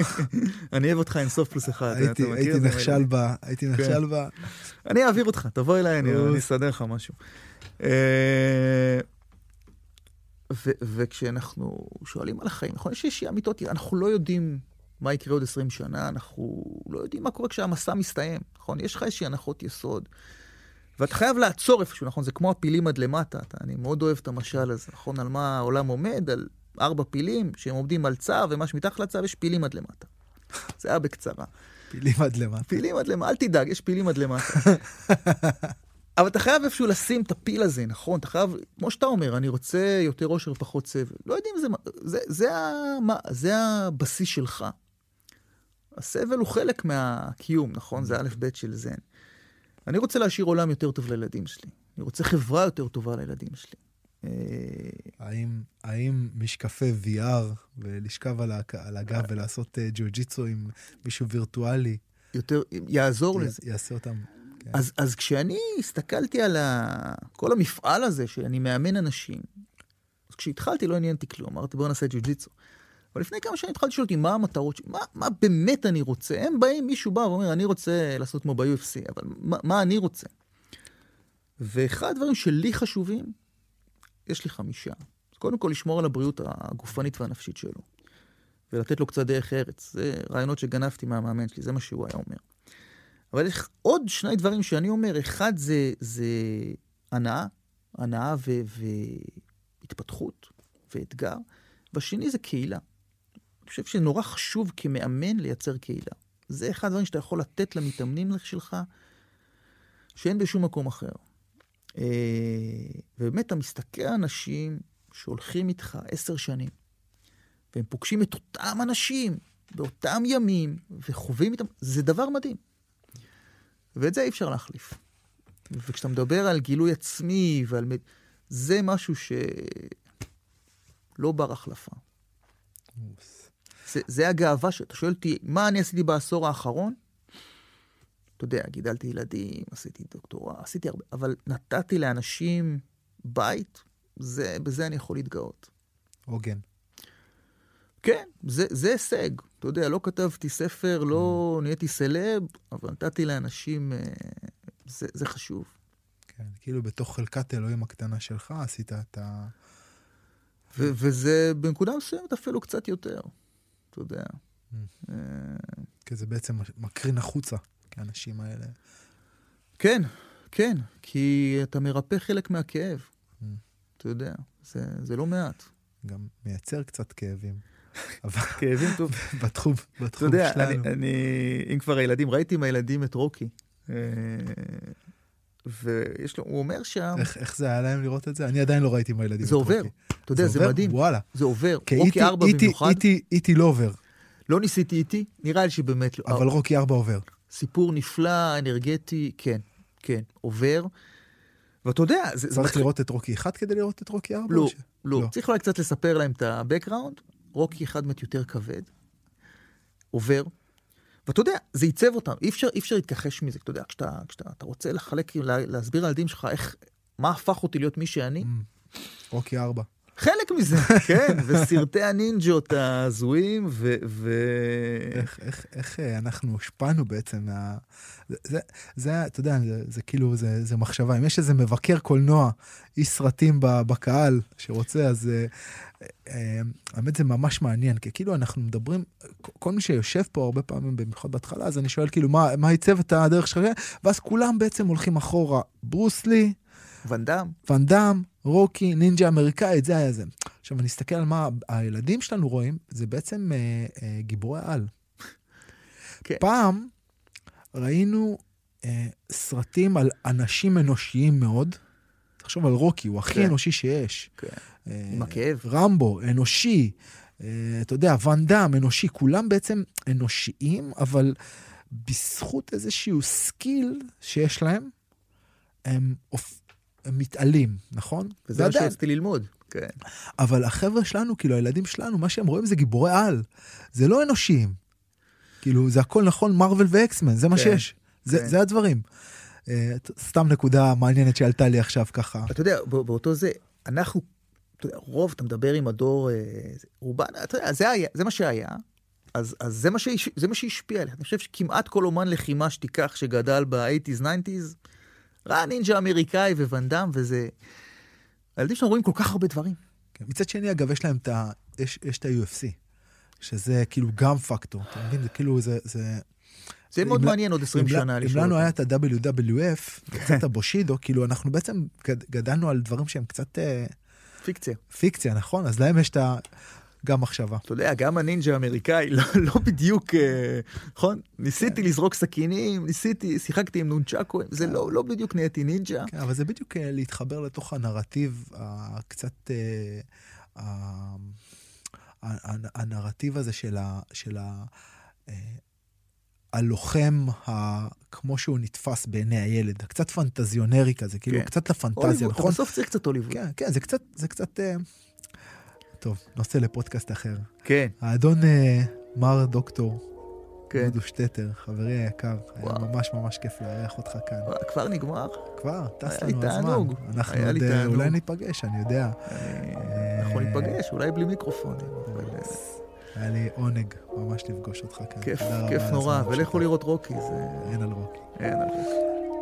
(laughs) אני אוהב אותך אינסוף פלוס אחד. הייתי נכשל בה, הייתי כן. נכשל בה. אני אעביר אותך, תבוא אליי, אני אסדר לך משהו. אה, וכשאנחנו שואלים על החיים, נכון, יש איזושהי אמיתות, אנחנו לא יודעים מה יקרה עוד 20 שנה, אנחנו לא יודעים מה קורה כשהמסע מסתיים, נכון? יש לך איזושהי הנחות יסוד. ואתה חייב לעצור איפשהו, נכון? זה כמו הפילים עד למטה. אתה, אני מאוד אוהב את המשל הזה, נכון? על מה העולם עומד, על ארבע פילים שהם עומדים על צו, ומה שמתחת לצו יש פילים עד למטה. זה היה בקצרה. פילים עד למטה. פילים עד למטה, אל תדאג, יש פילים עד למטה. (laughs) אבל אתה חייב איפשהו לשים את הפיל הזה, נכון? אתה חייב, כמו שאתה אומר, אני רוצה יותר עושר ופחות סבל. לא יודעים, זה, זה, זה, מה, זה הבסיס שלך. הסבל הוא חלק מהקיום, נכון? זה א' ב' של זן. אני רוצה להשאיר עולם יותר טוב לילדים שלי. אני רוצה חברה יותר טובה לילדים שלי. אה, האם, האם משקפי VR ולשכב על, על הגב ולעשות uh, ג'ו-ג'יצו עם מישהו וירטואלי, יותר, יעזור י, לזה. יעשה אותם כן. אז, אז כשאני הסתכלתי על ה... כל המפעל הזה שאני מאמן אנשים, אז כשהתחלתי לא עניין אותי כלום, אמרתי בוא נעשה ג'ו-ג'יצו. אבל לפני כמה שנים התחלתי לשאול אותי מה המטרות שלי, מה, מה באמת אני רוצה. הם באים, מישהו בא ואומר, אני רוצה לעשות כמו ב-UFC, אבל מה, מה אני רוצה? ואחד הדברים שלי חשובים, יש לי חמישה. קודם כל לשמור על הבריאות הגופנית והנפשית שלו, ולתת לו קצת דרך ארץ. זה רעיונות שגנבתי מהמאמן שלי, זה מה שהוא היה אומר. אבל יש עוד שני דברים שאני אומר, אחד זה, זה הנאה, הנאה ו, והתפתחות ואתגר, והשני זה קהילה. אני חושב שנורא חשוב כמאמן לייצר קהילה. זה אחד הדברים שאתה יכול לתת למתאמנים שלך, שאין בשום מקום אחר. אה, ובאמת, אתה מסתכל על אנשים שהולכים איתך עשר שנים, והם פוגשים את אותם אנשים באותם ימים, וחווים איתם, זה דבר מדהים. ואת זה אי אפשר להחליף. וכשאתה מדבר על גילוי עצמי ועל... זה משהו שלא בר החלפה. זה, זה הגאווה שאתה שואל אותי, מה אני עשיתי בעשור האחרון? אתה יודע, גידלתי ילדים, עשיתי דוקטורט, עשיתי הרבה, אבל נתתי לאנשים בית, זה, בזה אני יכול להתגאות. עוגן. כן, זה, זה הישג. אתה יודע, לא כתבתי ספר, לא mm. נהייתי סלב, אבל נתתי לאנשים, אה, זה, זה חשוב. כן, כאילו בתוך חלקת אלוהים הקטנה שלך עשית את ה... ו- וזה בנקודה מסוימת אפילו קצת יותר, אתה יודע. Mm. אה, כי זה בעצם מקרין החוצה, כאנשים האלה. כן, כן, כי אתה מרפא חלק מהכאב. Mm. אתה יודע, זה, זה לא מעט. גם מייצר קצת כאבים. כאבים טוב. (laughs) בתחום, בתחום שלנו. אתה יודע, אני, אם כבר הילדים, ראיתי עם הילדים את רוקי. אה, ויש לו, הוא אומר שם... איך, איך זה היה להם לראות את זה? אני עדיין לא ראיתי עם הילדים זה עובר, אתה יודע, זה, זה מדהים. וואלה. זה עובר. רוקי 4 במיוחד. איתי לא עובר. לא ניסיתי איתי, נראה לי שבאמת לא. אבל רוקי 4 עובר. סיפור נפלא, אנרגטי, כן, כן, עובר. ואתה יודע, זה... צריך זה... לראות את רוקי 1 כדי לראות את רוקי 4? לא, ש... לא, לא. צריך אולי קצת לספר להם את ה-background. רוקי 1 באמת יותר כבד, עובר, ואתה יודע, זה עיצב אותם, אי אפשר, אי אפשר להתכחש מזה, אתה יודע, כשאתה, כשאתה אתה רוצה לחלק, לה, להסביר לילדים שלך איך, מה הפך אותי להיות מי שאני. Mm. רוקי 4. חלק מזה, (laughs) כן, וסרטי הנינג'ות ההזויים, ו... ו... איך, איך, איך אה, אנחנו הושפענו בעצם מה... זה, זה, זה אתה יודע, זה, זה כאילו, זה, זה מחשבה. אם יש איזה מבקר קולנוע, איש סרטים בקהל שרוצה, אז אה, האמת זה ממש מעניין, כי כאילו אנחנו מדברים, כל מי שיושב פה הרבה פעמים, במיוחד בהתחלה, אז אני שואל כאילו, מה, מה עיצב את הדרך שלך? ואז כולם בעצם הולכים אחורה. ברוסלי, ואנדאם. ואנדאם, רוקי, נינג'ה אמריקאית, זה היה זה. עכשיו, אני אסתכל על מה הילדים שלנו רואים, זה בעצם אה, אה, גיבורי על. כן. פעם ראינו אה, סרטים על אנשים אנושיים מאוד. תחשוב על רוקי, הוא הכי כן. אנושי שיש. כן. אה, עם הכאב. רמבו, אנושי. אה, אתה יודע, ואנדאם, אנושי. כולם בעצם אנושיים, אבל בזכות איזשהו skill שיש להם, הם הם מתעלים, נכון? וזה מה שרציתי ללמוד. כן. אבל החבר'ה שלנו, כאילו, הילדים שלנו, מה שהם רואים זה גיבורי על. זה לא אנושיים. כאילו, זה הכל נכון, Marvel ו X-Men, זה מה כן, שיש. זה, כן. זה הדברים. Uh, סתם נקודה מעניינת שעלתה לי עכשיו ככה. אתה יודע, באותו זה, אנחנו, אתה יודע, רוב, אתה מדבר עם הדור, uh, רובן, אתה יודע, זה, היה, זה מה שהיה, אז, אז זה, מה שיש, זה מה שהשפיע עליך. אני חושב שכמעט כל אומן לחימה שתיקח, שגדל ב-80's, 90's, ראה נינג'ה אמריקאי וואנדאם, וזה... הילדים שלנו רואים כל כך הרבה דברים. כן. מצד שני, אגב, יש להם את ה... יש, יש את ה-UFC, שזה כאילו גם פקטור, אתה מבין? זה כאילו, זה... זה... זה מאוד מעניין עוד 20 שנה אם לנו היה את ה-WWF, קצת הבושידו, כאילו אנחנו בעצם גדלנו על דברים שהם קצת... אה, פיקציה. פיקציה, נכון? אז להם יש את ה... גם מחשבה. אתה יודע, גם הנינג'ה האמריקאי לא, לא בדיוק, אה, נכון? ניסיתי. לזרוק סכינים, ניסיתי, שיחקתי עם נונצ'קו, זה. לא, לא בדיוק נהייתי נינג'ה. כן, אבל זה בדיוק אה, להתחבר לתוך הנרטיב הקצת... הנרטיב הזה של ה... הלוחם, ה... כמו שהוא נתפס בעיני הילד, הקצת פנטזיונרי כזה, כאילו, כן. קצת לפנטזיה, הוליווד, נכון? בסוף צריך קצת הוליווד. כן, כן, זה קצת, זה קצת... טוב, נושא לפודקאסט אחר. כן. האדון אה, מר דוקטור. כן. דודו שטטר, חברי היקר, וואו. היה ממש ממש כיף לארח אותך כאן. וואו, כבר נגמר? כבר, טס לנו הזמן. תענוג. אנחנו היה עוד, אה, אולי ניפגש, אני יודע. אני... אנחנו ניפגש, אולי בלי מיקרופונים. אבל... היה לי עונג ממש לפגוש אותך כאן. כיף, כיף נורא, ולכו לראות רוקי. זה... אין על רוקי. אין על רוקי.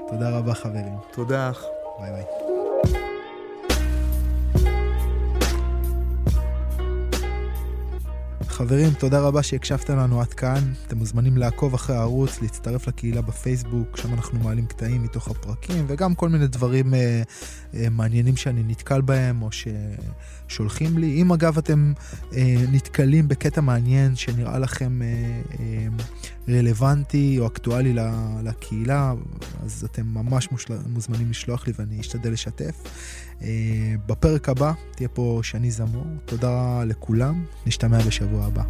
תודה רבה חברים. תודה. ביי ביי. חברים, תודה רבה שהקשבתם לנו עד כאן. אתם מוזמנים לעקוב אחרי הערוץ, להצטרף לקהילה בפייסבוק, שם אנחנו מעלים קטעים מתוך הפרקים, וגם כל מיני דברים אה, אה, מעניינים שאני נתקל בהם, או ששולחים לי. אם אגב אתם אה, נתקלים בקטע מעניין שנראה לכם אה, אה, רלוונטי או אקטואלי לקהילה, אז אתם ממש מושל... מוזמנים לשלוח לי ואני אשתדל לשתף. בפרק הבא תהיה פה שני זמור. תודה לכולם, נשתמע בשבוע הבא.